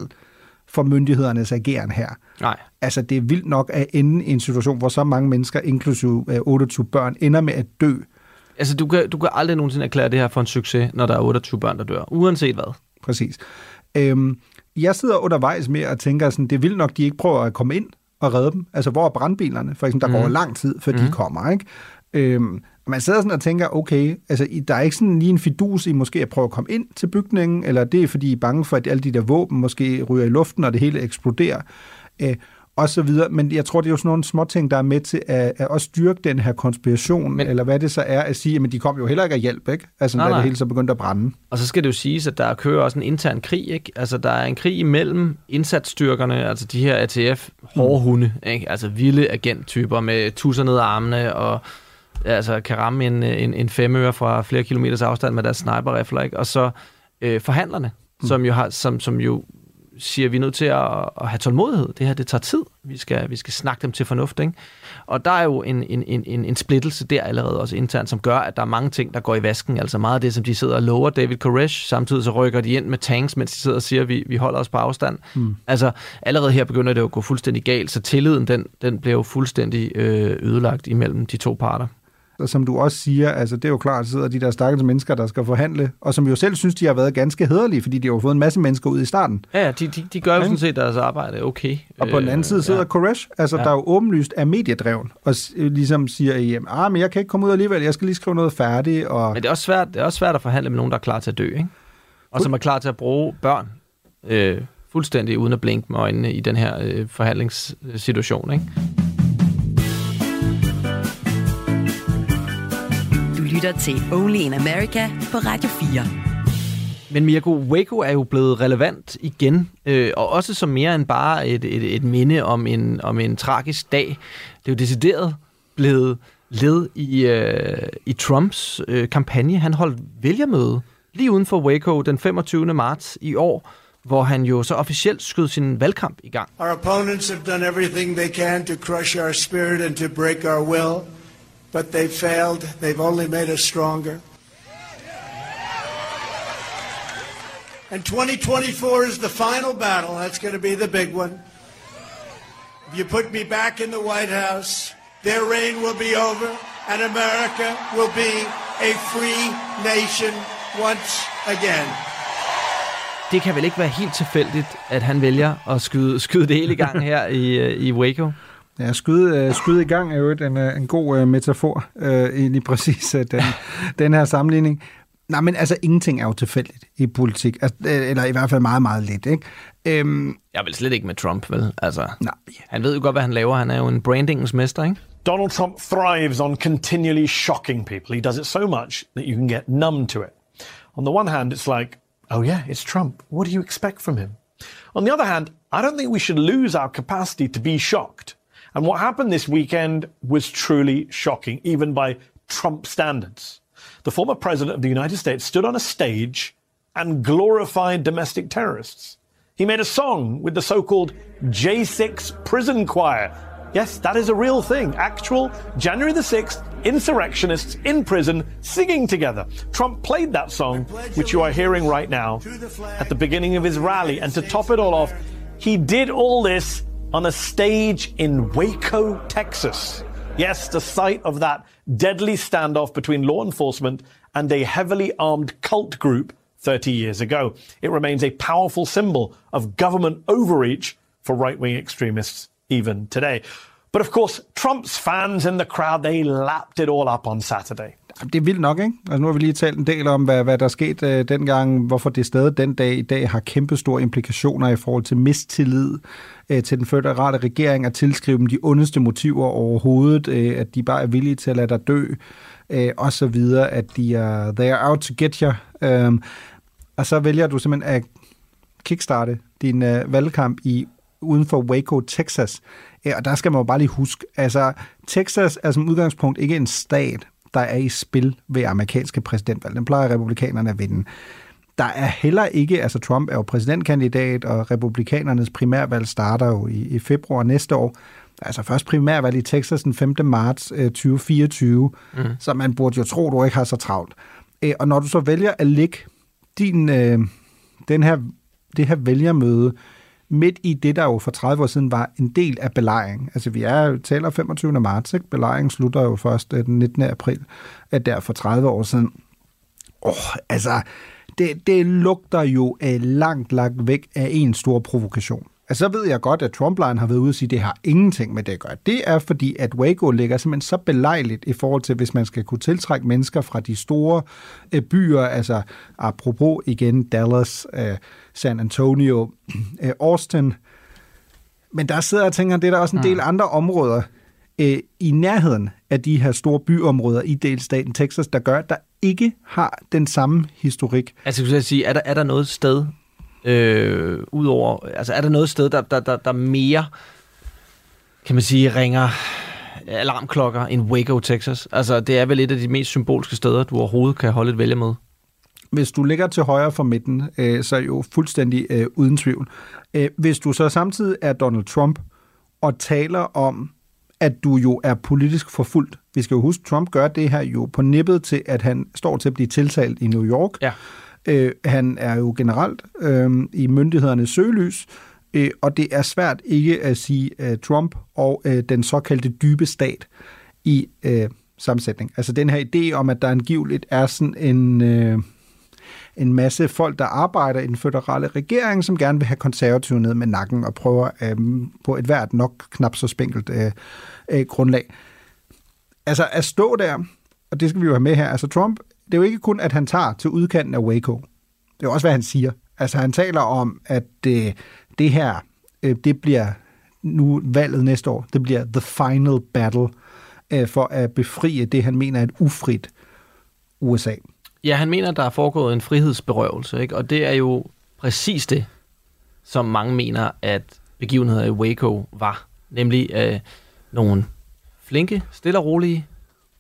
for myndighedernes ageren her. Nej. Altså, det er vildt nok at ende i en situation, hvor så mange mennesker, inklusive øh, 28 børn, ender med at dø. Altså, du kan, du kan aldrig nogensinde erklære det her for en succes, når der er 28 børn, der dør, uanset hvad. Præcis. Øhm, jeg sidder undervejs med og tænker, sådan, det er vildt nok, de ikke prøver at komme ind og redde dem. Altså, hvor er brandbilerne? For eksempel, der mm. går lang tid, før mm. de kommer, ikke? Øhm, man sidder sådan og tænker, okay, altså, der er ikke sådan lige en fidus i måske at prøve at komme ind til bygningen, eller det er, fordi I er bange for, at alle de der våben måske ryger i luften, og det hele eksploderer, øh, og så videre. Men jeg tror, det er jo sådan nogle små ting, der er med til at, at også styrke den her konspiration, Men, eller hvad det så er at sige, men de kom jo heller ikke af hjælp, ikke? Altså, Nej, da nej. det hele så begyndte at brænde. Og så skal det jo siges, at der kører også en intern krig, ikke? Altså, der er en krig imellem indsatsstyrkerne, altså de her ATF hårdhunde, ikke? Altså vilde agenttyper med tusser ned armene og altså, kan ramme en, en, en femøre fra flere kilometers afstand med deres sniperrifler, ikke? Og så øh, forhandlerne, mm. som, jo har, som, som jo siger, vi er nødt til at, at have tålmodighed. Det her, det tager tid. Vi skal, vi skal snakke dem til fornuft, ikke? Og der er jo en, en, en, en, en splittelse der allerede også internt, som gør, at der er mange ting, der går i vasken. Altså meget af det, som de sidder og lover David Koresh. Samtidig så rykker de ind med tanks, mens de sidder og siger, at vi, vi holder os på afstand. Mm. Altså allerede her begynder det jo at gå fuldstændig galt, så tilliden, den, den bliver jo fuldstændig øh, ødelagt imellem de to parter. Og som du også siger, altså det er jo klart, at sidder de der stakkels mennesker, der skal forhandle, og som jo selv synes, de har været ganske hederlige, fordi de har fået en masse mennesker ud i starten. Ja, de, de, de gør jo sådan set deres arbejde okay. Og på den anden side sidder ja. Koresh, altså Ja. der er jo åbenlyst er mediedreven, og s- ligesom siger, jamen, ah, men jeg kan ikke komme ud alligevel, jeg skal lige skrive noget færdigt. Og... Men det er, også svært, det er også svært at forhandle med nogen, der er klar til at dø, ikke? Og som er klar til at bruge børn øh, fuldstændig uden at blinke med øjnene i den her øh, forhandlingssituation, ikke? Lytter til Only in America på Radio 4. Men Mirko, Waco er jo blevet relevant igen, øh, og også som mere end bare et, et, et minde om en, om en tragisk dag. Det er jo decideret blevet led i, øh, i Trumps øh, kampagne. Han holdt vælgermøde lige uden for Waco den 25. marts i år, hvor han jo så officielt skød sin valgkamp i gang. Our opponents have done everything they can to crush our spirit and to break our will, but they've failed. They've only made us stronger. And 2024 is the final battle. That's going to be the big one. If you put me back in the White House, their reign will be over, and America will be a free nation once again. Det kan vel ikke være helt tilfældigt, at han vælger at skyde, skyde det hele i gang her i, øh, i Waco? Ja, skyde, øh, skyde i gang er jo et- en, øh, en god øh, metafor, øh, egentlig præcis øh, den, [LAUGHS] den her sammenligning. Nej, men altså, ingenting er jo tilfældigt i politik, altså, eller i hvert fald meget, meget lidt, ikke? Øhm, Jeg vil slet ikke med Trump, vel? Altså, nej. Han ved jo godt, hvad han laver. Han er jo en brandingens mester, ikke? Donald Trump thrives on continually shocking people. He does it so much that you can get numb to it. On the one hand, it's like, oh yeah, it's Trump. What do you expect from him? On the other hand, I don't think we should lose our capacity to be shocked. And what happened this weekend was truly shocking, even by Trump standards. The former president of the United States stood on a stage and glorified domestic terrorists. He made a song with the so called J6 prison choir. Yes, that is a real thing. Actual January the 6th insurrectionists in prison singing together. Trump played that song, which you are hearing right now, at the beginning of his rally. And to top it all off, he did all this on a stage in Waco, Texas. Yes, the site of that deadly standoff between law enforcement and a heavily armed cult group 30 years ago. It remains a powerful symbol of government overreach for right wing extremists even today. But of course, Trump's fans in the crowd, they lapped it all up on Saturday. Det er vildt nok, ikke? Altså, nu har vi lige talt en del om, hvad, hvad der skete øh, dengang, hvorfor det stadig den dag i dag har kæmpe store implikationer i forhold til mistillid øh, til den føderale regering, at tilskrive dem de ondeste motiver overhovedet, øh, at de bare er villige til at lade dig dø, øh, og så videre, at de er, they are out to get you. Øh, og så vælger du simpelthen at kickstarte din øh, valgkamp i uden for Waco, Texas. Ja, og der skal man jo bare lige huske, altså Texas er som udgangspunkt ikke en stat, der er i spil ved amerikanske præsidentvalg. Den plejer republikanerne at vinde. Der er heller ikke, altså Trump er jo præsidentkandidat, og republikanernes primærvalg starter jo i, i februar næste år. Altså først primærvalg i Texas den 5. marts øh, 2024, mm. så man burde jo tro, du ikke har så travlt. Øh, og når du så vælger at lægge din, øh, den her, det her vælgermøde midt i det, der jo for 30 år siden var en del af belejringen. Altså vi er taler 25. marts, ikke? Belejringen slutter jo først øh, den 19. april, at der for 30 år siden. Åh, oh, altså, det, det lugter jo øh, langt, langt væk af en stor provokation. Altså, så ved jeg godt, at Trumpline har været ude og sige, at det har ingenting med det at gøre. Det er fordi, at Waco ligger simpelthen så belejligt i forhold til, hvis man skal kunne tiltrække mennesker fra de store øh, byer, altså apropos igen Dallas, øh, San Antonio, øh, Austin. Men der sidder jeg og tænker, at det er der også en del andre områder øh, i nærheden af de her store byområder i delstaten Texas, der gør, at der ikke har den samme historik. Altså, jeg sige, er der, er der noget sted, øh, udover, altså er der noget sted, der, der, der, der mere, kan man sige, ringer alarmklokker end Waco, Texas? Altså, det er vel et af de mest symbolske steder, du overhovedet kan holde et vælge med. Hvis du ligger til højre for midten, øh, så er jo fuldstændig øh, uden tvivl. Øh, hvis du så samtidig er Donald Trump og taler om, at du jo er politisk forfulgt. Vi skal jo huske, Trump gør det her jo på nippet til, at han står til at blive tiltalt i New York. Ja. Øh, han er jo generelt øh, i myndighedernes søgelys, øh, og det er svært ikke at sige øh, Trump og øh, den såkaldte dybe stat i øh, sammensætning. Altså den her idé om, at der angiveligt er sådan en... Øh, en masse folk, der arbejder i den føderale regering, som gerne vil have konservative ned med nakken og prøver øh, på et hvert nok knap så spinkelt øh, øh, grundlag. Altså at stå der, og det skal vi jo have med her, altså Trump, det er jo ikke kun, at han tager til udkanten af Waco. Det er også, hvad han siger. Altså han taler om, at øh, det her, øh, det bliver nu valget næste år, det bliver the final battle øh, for at befrie det, han mener er et ufrit USA. Ja, han mener, der er foregået en frihedsberøvelse, ikke? og det er jo præcis det, som mange mener, at begivenheder i Waco var. Nemlig øh, nogle flinke, stille og rolige,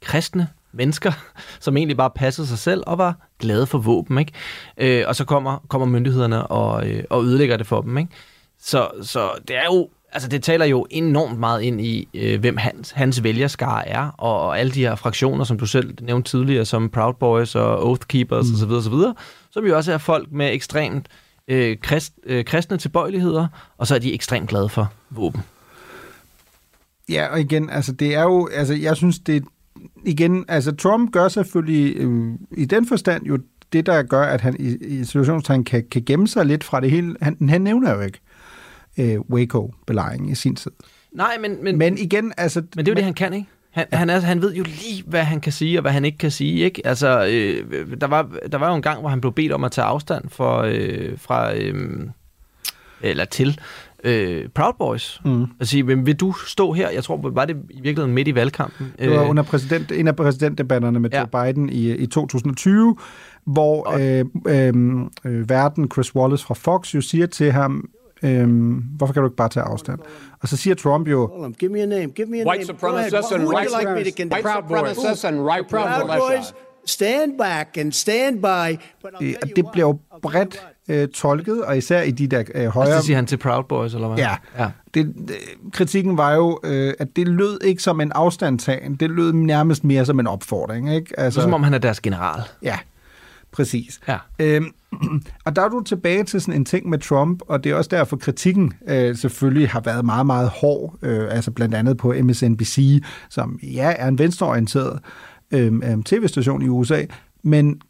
kristne mennesker, [LAUGHS] som egentlig bare passede sig selv og var glade for våben. Ikke? Øh, og så kommer, kommer myndighederne og, øh, og ødelægger det for dem. Ikke? Så, så det er jo altså det taler jo enormt meget ind i, øh, hvem hans, hans vælgerskare er, og, og alle de her fraktioner, som du selv nævnte tidligere, som Proud Boys og Oath Keepers mm. osv., osv., som jo også er folk med ekstremt øh, krist, øh, kristne tilbøjeligheder, og så er de ekstremt glade for våben. Ja, og igen, altså det er jo, altså jeg synes, det igen, altså Trump gør selvfølgelig øh, i den forstand jo det, der gør, at han i, i situationstegn kan, kan gemme sig lidt fra det hele. Han, han nævner jo ikke øh, Waco-belejringen i sin tid. Nej, men... Men, men igen, altså... Men det er jo det, han kan, ikke? Han, ja. han, er, han ved jo lige, hvad han kan sige, og hvad han ikke kan sige. Ikke? Altså, øh, der, var, der var jo en gang, hvor han blev bedt om at tage afstand for, øh, fra, øh, eller til øh, Proud Boys. Mm. Og sige, men vil du stå her? Jeg tror, var det i virkeligheden midt i valgkampen. Det var under præsident, en af præsidentdebatterne med ja. Joe Biden i, i 2020, hvor øh, øh, øh, verden Chris Wallace fra Fox jo siger til ham, Øhm, hvorfor kan du ikke bare tage afstand? Og så siger Trump jo... Give me a name. Give me a white name. Supremacists and right, like me to white supremacists and right Proud Boys. Stand back and stand by. Øh, det bliver jo bredt øh, tolket, og især i de der øh, højere... Altså, det siger han til Proud Boys, eller hvad? Ja. ja. Det, det, kritikken var jo, øh, at det lød ikke som en afstandtagen, det lød nærmest mere som en opfordring. Ikke? Altså, det er som om han er deres general. Ja, præcis. Ja. Øhm, [CLEARS THROAT] og der er du tilbage til sådan en ting med Trump, og det er også derfor kritikken øh, selvfølgelig har været meget, meget hård, øh, altså blandt andet på MSNBC, som ja, er en venstreorienteret øh, øh tv-station i USA, men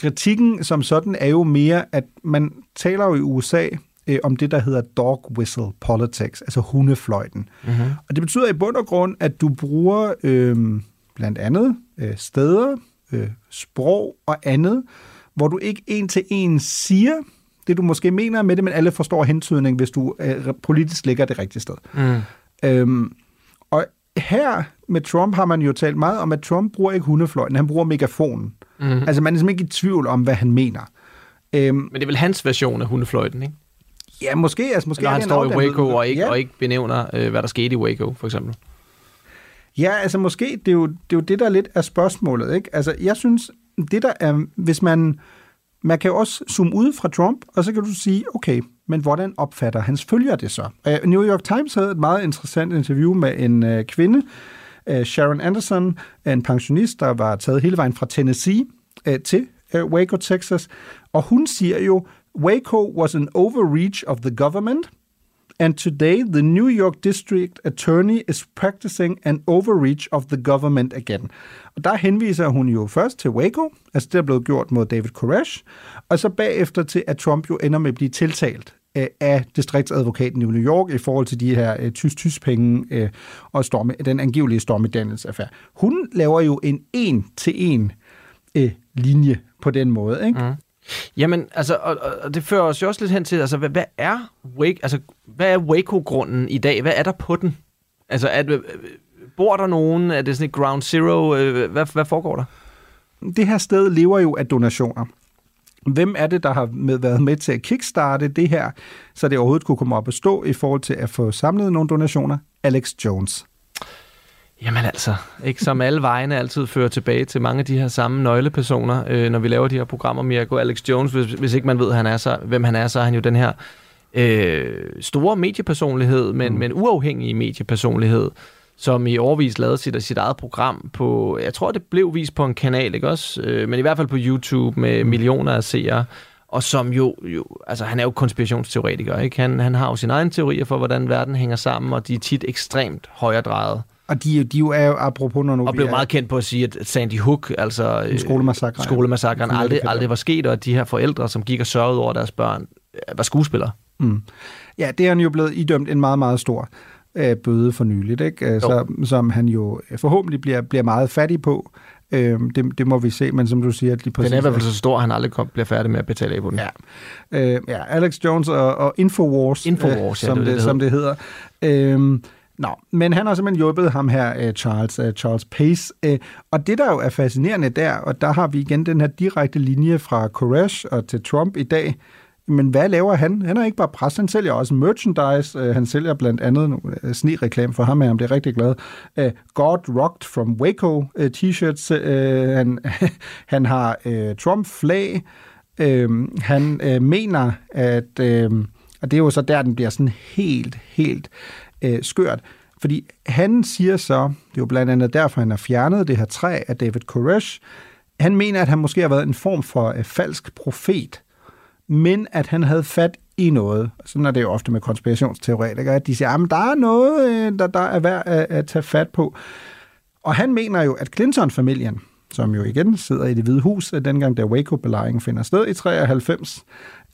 kritikken som sådan er jo mere, at man taler jo i USA øh, om det, der hedder dog whistle politics, altså hundefløjten. Mm-hmm. Og det betyder i bund og grund, at du bruger øh, blandt andet øh, steder, øh, sprog og andet, hvor du ikke en til en siger det, du måske mener med det, men alle forstår hentydning, hvis du øh, politisk ligger det rigtige sted. Mm. Øhm, her med Trump har man jo talt meget om, at Trump bruger ikke hundefløjten, han bruger megafonen. Mm. Altså man er simpelthen ikke i tvivl om, hvad han mener. Øhm, men det er vel hans version af hundefløjten, ikke? Ja, måske. Altså, måske Når han står i Waco og ikke, Ja. og ikke benævner, øh, hvad der skete i Waco, for eksempel. Ja, altså måske, det er, jo, det er jo det, der lidt er spørgsmålet, ikke? Altså, jeg synes, det der er, hvis man, man kan jo også zoome ud fra Trump, og så kan du sige, okay, men hvordan opfatter hans følger det så? Uh, New York Times havde et meget interessant interview med en uh, kvinde, uh, Sharon Anderson, en pensionist, der var taget hele vejen fra Tennessee uh, til uh, Waco, Texas, og hun siger jo, Waco was an overreach of the government, And today, the New York District Attorney is practicing an overreach of the government again. Og der henviser hun jo først til Waco, altså det er blevet gjort mod David Koresh, og så bagefter til, at Trump jo ender med at blive tiltalt øh, af distriktsadvokaten i New York i forhold til de her øh, tysk-tysk-penge øh, og storme, den angivelige Stormy Daniels-affære. Hun laver jo en en-til-en øh, linje på den måde, ikke? Mm. Jamen, altså, og, og- det fører os jo også lidt hen til, altså, hvad, hvad er Wake, altså, hvad er Waco-grunden i dag? Hvad er der på den? Altså, er det, øh, bor der nogen? Er det sådan et ground zero? Øh, hvad, hvad foregår der? det her sted lever jo af donationer. Hvem er det, der har med, været med til at kickstarte det her, så det overhovedet kunne komme op at stå i forhold til at få samlet nogle donationer? Alex Jones. Jamen altså, ikke som alle vejene altid fører tilbage til mange af de her samme nøglepersoner, øh, når vi laver de her programmer. Mirko Alex Jones, hvis, hvis ikke man ved, han er så, hvem han er, så er han jo den her øh, store mediepersonlighed, men, mm. men uafhængig mediepersonlighed, som i overvis lavede sit, sit eget program på, jeg tror det blev vist på en kanal, ikke også? Øh, men i hvert fald på YouTube med millioner af seere, og som jo, jo altså han er jo konspirationsteoretiker, ikke? Han, han har jo sine egne teorier for, hvordan verden hænger sammen, og de er tit ekstremt højredrejet. Og de, de jo er jo, apropos når nu Og blev er- meget kendt på at sige, at Sandy Hook, altså øh, skolemassakre, ja. skolemassakren, aldrig, aldrig var sket, og at de her forældre, som gik og sørgede over deres børn, øh, var skuespillere. Mm. Ja, det er han jo blevet idømt en meget, meget stor øh, bøde for nyligt, ikke? Øh, så, som han jo øh, forhåbentlig bliver, bliver meget fattig på. Øh, det, det må vi se, men som du siger, lige præcis... Den er i hvert fald så stor, at han aldrig kom, bliver færdig med at betale af på den. Ja. Øh, ja, Alex Jones og, og Infowars, Infowars, ja, som, det det, det, som det hedder. Øhm, Nå, men han har simpelthen hjulpet ham her, øh, Charles, øh, Charles Pace. Øh, og det, der jo er fascinerende der, og der har vi igen den her direkte linje fra Koresh og til Trump i dag, men hvad laver han? Han er ikke bare pres, han sælger også merchandise. Han sælger blandt andet nogle sne-reklame for ham, er han er rigtig glad. God Rocked from Waco t-shirts. Han, [LAUGHS] han har Trump-flag. Han mener, at... Og det er jo så der, den bliver sådan helt, helt øh, skørt. Fordi han siger så, det er jo blandt andet derfor, han har fjernet det her træ af David Koresh, han mener, at han måske har været en form for øh, falsk profet, men at han havde fat i noget. Sådan er det jo ofte med konspirationsteoretikere, at de siger, at der er noget, øh, der, der er værd at, at tage fat på. Og han mener jo, at Clinton-familien, som jo igen sidder i det hvide hus, øh, dengang da Waco-belejringen finder sted i 93,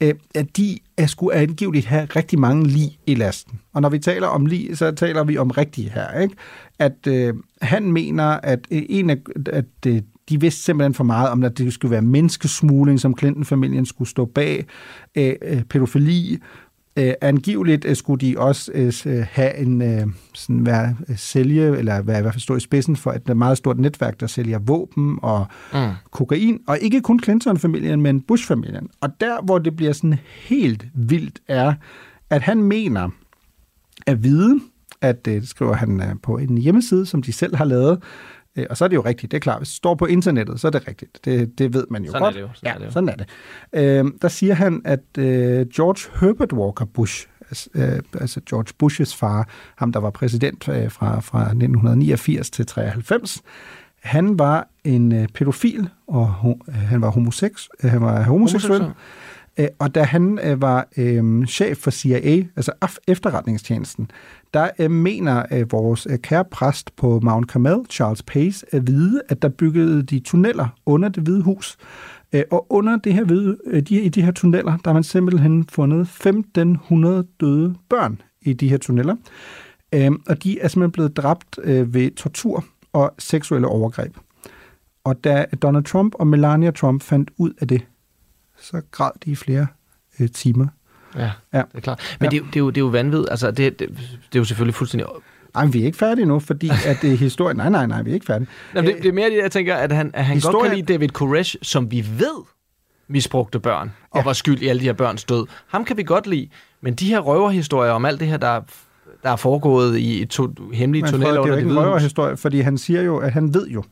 øh, at de er skulle angiveligt have rigtig mange lig i lasten. Og når vi taler om lig, så taler vi om rigtige her. Ikke? At øh, han mener, at øh, en af, at øh, de vidste simpelthen for meget om, at det skulle være menneskesmugling, som Clinton-familien skulle stå bag, øh, øh, pædofili, Øh, angiveligt øh, skulle de også øh, have en øh, sådan være øh, sælge eller være i hvert fald stå i spidsen for et meget stort netværk der sælger våben og Mm. kokain og ikke kun Clinton-familien, men Bush-familien. Og der hvor det bliver sådan helt vildt er at han mener at vide at øh, det skriver han øh, på en hjemmeside som de selv har lavet Øh, Og så er det jo rigtigt, det er klart. Hvis det står på internettet, så er det rigtigt. Det, det ved man jo Sådan er godt. det jo, sådan ja, er det jo. sådan er det. Øh, der siger han, at øh, George Herbert Walker Bush, altså, øh, altså George Bushes far, ham der var præsident øh, fra, fra 1989 til 93, han var en øh, pædofil, og ho- han var, homoseks, øh, han var homoseksuel. Homoseksuel. Øh, og da han øh, var øh, chef for CIA, altså efterretningstjenesten, der øh, mener øh, vores øh, kære præst på Mount Carmel, Charles Pace, at vide, at der byggede de tunneller under det hvide hus. Øh, og under det her hvide, øh, de, i de her tunneller, der har man simpelthen fundet 1500 døde børn i de her tunneller. Øh, og de er simpelthen blevet dræbt øh, ved tortur og seksuelle overgreb. Og da Donald Trump og Melania Trump fandt ud af det, så græd de i flere øh, timer. Ja, Ja. det er klart. Men Ja. det, er jo- det, er jo, det er jo vanvittigt. Altså, det, det, det er jo selvfølgelig fuldstændig... Nej, men vi er ikke færdige nu, fordi at det er historien... Nej, nej, nej, vi er ikke færdige. Jamen, det, det er mere det, jeg tænker, at han, at han godt Historien- kan lide David Koresh, som vi ved misbrugte børn, og var skyld i alle de her børns død. Ham kan vi godt lide, men de her røverhistorier om alt det her, der, der er foregået i to, hemmelige tunneller Frederik, det er under jo ikke en røverhistorie, fordi han siger jo, at han ved jo.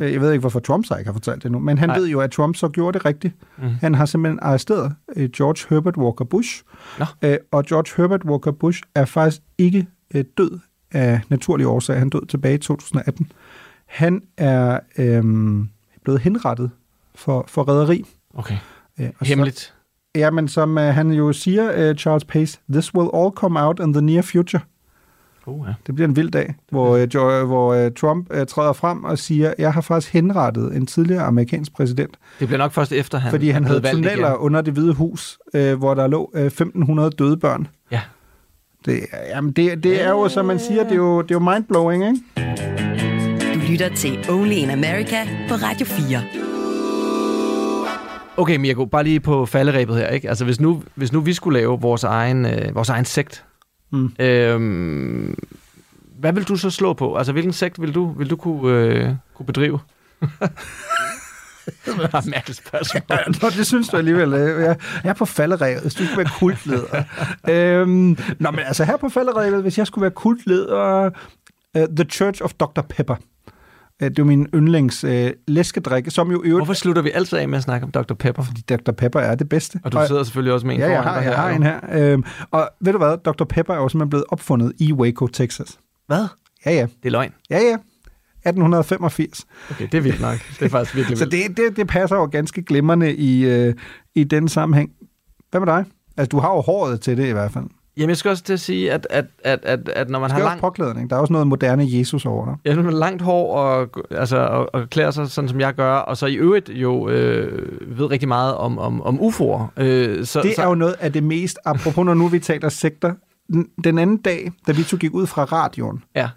Øh, Jeg ved ikke, hvorfor Trump så ikke har fortalt det nu, men han Nej. Ved jo, at Trump så gjorde det rigtigt. Mm. Han har simpelthen arresteret øh, George Herbert Walker Bush, Nå. øh, og George Herbert Walker Bush er faktisk ikke død af naturlige årsager. Han død tilbage i 2018. Han er øh, blevet henrettet for, for rederi. Okay. Og Hemmeligt. Så, ja, men som øh, han jo siger, øh, Charles Pace, this will all come out in the near future. Oh, ja. Det bliver en vild dag, hvor, øh, jo, hvor øh, Trump øh, træder frem og siger, jeg har faktisk henrettet en tidligere amerikansk præsident, Det bliver nok først efter, han fordi han havde tunneller igen. under det hvide hus, øh, hvor der lå øh, 1.500 døde børn. Ja. Det, er- jamen det, det er jo, som man siger, det er jo, det er jo mindblowing, ikke? Du lytter til Only in America på Radio 4. Okay, Mirko, bare lige på falderæbet her, ikke? Altså, hvis nu, hvis nu vi skulle lave vores egen, øh, vores egen sekt, Mm. øhm, hvad vil du så slå på? Altså, hvilken sekt vil du, vil du kunne, øh, kunne bedrive? [LAUGHS] det var et mærkeligt spørgsmål. Ja, nå, det synes du alligevel. øh, Jeg, jeg er på falderæbet, hvis du skulle være kultleder. øhm, nå, men altså her på falderæbet, hvis jeg skulle være kultleder, uh, The Church of Dr. Pepper. Øh, Det er min yndlings uh, læskedrik, som jo øvrigt... Hvorfor slutter vi altid af med at snakke om Dr. Pepper? Fordi Dr. Pepper er det bedste. Og du sidder selvfølgelig også med en Ja, jeg foran har, dig jeg her, har en her. Øhm, og ved du hvad? Dr. Pepper er jo simpelthen blevet opfundet i Waco, Texas. Hvad? Ja, ja. Det er løgn. Ja, ja. 1885. Okay, det er vildt nok. Det er faktisk virkelig [LAUGHS] Så vildt. det, det, det passer jo ganske glimrende i, øh, i den sammenhæng. Hvad med dig? Altså, du har jo håret til det i hvert fald. Jamen, jeg skal også til at sige, at, at, at, at, at når man har har lang, påklædning. Der er også noget moderne Jesus over dig. ja, når man langt hår og, altså, og, og klæder sig sådan, som jeg gør, og så i øvrigt jo øh, ved rigtig meget om, om, om UFO'er. Øh, så, Det så, er jo noget af det mest, apropos når nu vi taler sekter, den, den anden dag, da vi to gik ud fra radioen, Ja.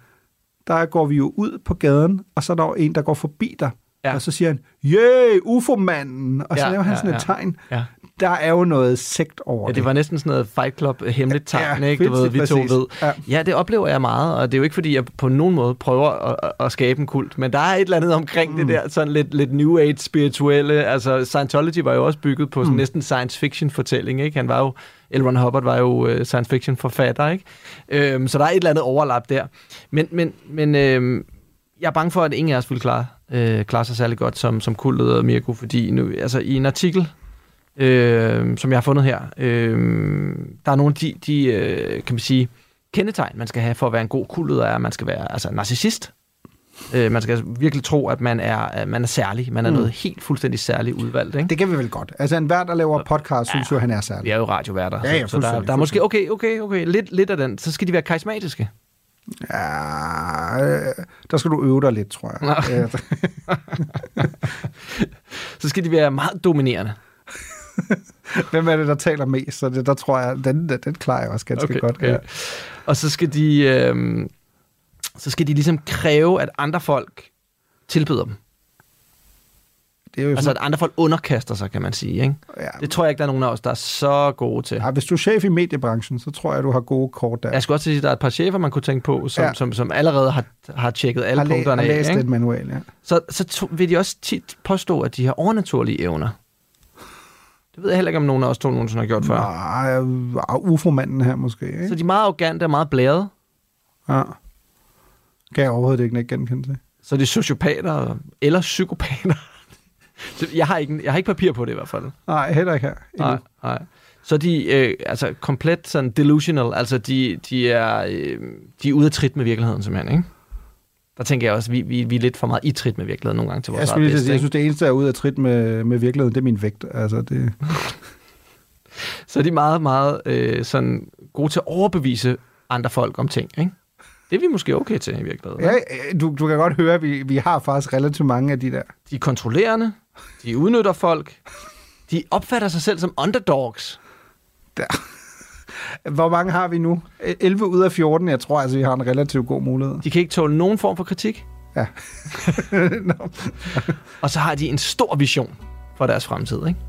der går vi jo ud på gaden, og så er der jo en, der går forbi dig, Ja. og så siger han, yeah, UFO-manden, og så Ja, laver han ja, sådan et ja. tegn. Ja. Der er jo noget sekt over Ja, det var næsten sådan noget Fight Club hemmeligt tegn, Ja, ikke? Du ved, vi to præcis. ved. Ja. Ja, det oplever jeg meget, og det er jo ikke, fordi jeg på nogen måde prøver at, at- skabe en kult, men der er et eller andet omkring mm. det der sådan lidt, lidt New Age spirituelle. Altså, Scientology var jo også bygget på sådan Mm. næsten science fiction fortælling, ikke? Han var jo, L. Ron Hubbard var jo uh, science fiction forfatter, ikke? Øhm, så der er et eller andet overlap der. Men, men, men øhm, jeg er bange for, at ingen af os vil klare, øh, klare sig særlig godt som, som kultleder Mirko, fordi nu, altså, i en artikel, øh, som jeg har fundet her, øh, der er nogle af de, de øh, kan man sige, kendetegn, man skal have for at være en god kultleder, er, at man skal være altså, narcissist. Øh, man skal virkelig tro, at man er, at man er særlig. Man er Mm. noget helt fuldstændig særligt udvalgt. Ikke? Det kan vi vel godt. Altså en hver, der laver podcast, synes jo, han er særlig. Vi er jo radioværter, Ja, ja, så, så der, der er måske, okay, okay, okay, lidt, lidt af den. Så skal de være karismatiske. Ja, øh, der skal du øve dig lidt, tror jeg. Ja. [LAUGHS] Så skal de være meget dominerende. Hvem er det, der taler mest? Så det, der tror jeg, den, den, den klarer jeg også ganske Okay, godt. okay. Ja. Og så skal de, øh, så skal de ligesom kræve, at andre folk tilbyder dem. Det er jo Altså, at andre folk underkaster sig, kan man sige. Ikke? ja, Det tror jeg ikke, der er nogen af os, der er så gode til. ja, hvis du er chef i mediebranchen, så tror jeg, du har gode kort der. Jeg skulle også sige, at der er et par chefer, man kunne tænke på, som, Ja. som, som allerede har, har tjekket alle har, læ- punkterne har af. læst ikke? et manual, ja. Så, så to, vil de også tit påstå, at de har overnaturlige evner. Det ved jeg heller ikke, om nogen af os to nogensinde har gjort før. Nej, uh, UFO-manden her måske, ikke? Så de er meget arrogante og meget blæret. Ja. Kan jeg overhovedet ikke genkende det. Så de er sociopater eller psykopater. [LAUGHS] Jeg, har ikke, jeg har ikke papir på det i hvert fald. Nej, heller ikke her. endnu. Nej, nej. Så de øh, altså komplet sådan delusional, altså de, de, er, øh, de er ude af trit med virkeligheden simpelthen, ikke? Der tænker jeg også, vi, vi, vi er lidt for meget i trit med virkeligheden nogle gange til vores Jeg, at bedste, jeg ikke? synes, det eneste, der er ude af trit med, med virkeligheden, det er min vægt. Altså, det, [LAUGHS] Så de er meget, meget øh, sådan gode til at overbevise andre folk om ting, ikke? Det er vi måske okay til i virkeligheden. ja, øh, du, du kan godt høre, at vi, vi har faktisk relativt mange af de der. De er kontrollerende, de udnytter folk, de opfatter sig selv som underdogs. Hvor mange har vi nu? 11 ud af 14. Jeg tror altså, vi har en relativt god mulighed. De kan ikke tåle nogen form for kritik. Ja. [LAUGHS] Og så har de en stor vision for deres fremtid, ikke?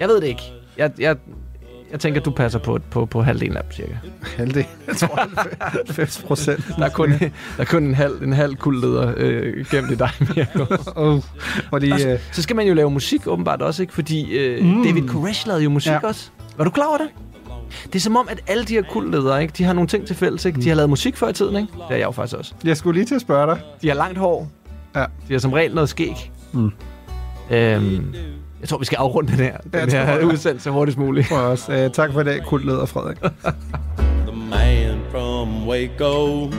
Jeg ved det ikke. Jeg, jeg, Jeg tænker, du passer på, på, på halvdelen af dem, cirka. Halvdelen? Jeg tror, 90 procent. Der er kun, der er kun en halv, en halv kuldleder øh, gemt i dig, Mirko. [LAUGHS] oh, fordi, og så, øh, så skal man jo lave musik, åbenbart også, ikke? Fordi øh, mm. David Koresh lavede jo musik ja. også. Var du klar over det? Det er som om, at alle de her kultledere, ikke? de har nogle ting til fælles. Ikke? De har lavet musik før i tiden, ikke? Det har jeg jo faktisk også. Jeg skulle lige til at spørge dig. De har langt hår. Ja. De har som regel noget skæg. Mm. Øhm, jeg tror, vi skal afrunde den her, den Jeg her tror- udsendelse hurtigst muligt. Jeg også. Uh, tak for i dag, kultleder Frederik. The man from Waco.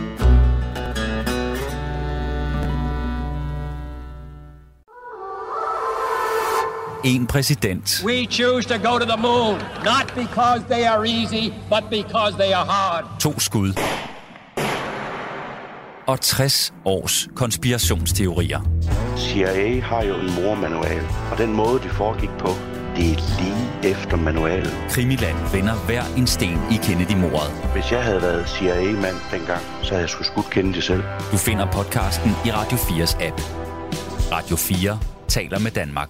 En præsident. We choose to go to the moon, not because they are easy, but because they are hard. To skud. Og 60 års konspirationsteorier. CIA har jo en mormanual, og den måde, de foregik på, det er lige efter manualen. Krimiland vender hver en sten i Kennedy-mordet. Hvis jeg havde været CIA-mand dengang, så havde jeg sgu skudt Kennedy selv. Du finder podcasten i Radio 4's app. Radio 4 taler med Danmark.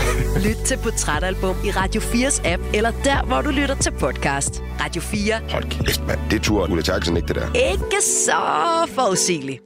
[LAUGHS] Lyt til Portrætalbum i Radio 4's app, eller der, hvor du lytter til podcast. Radio 4. Hold kæft, mand. Det turde Ulla Terkelsen ikke, det der. Ikke så forudsigeligt.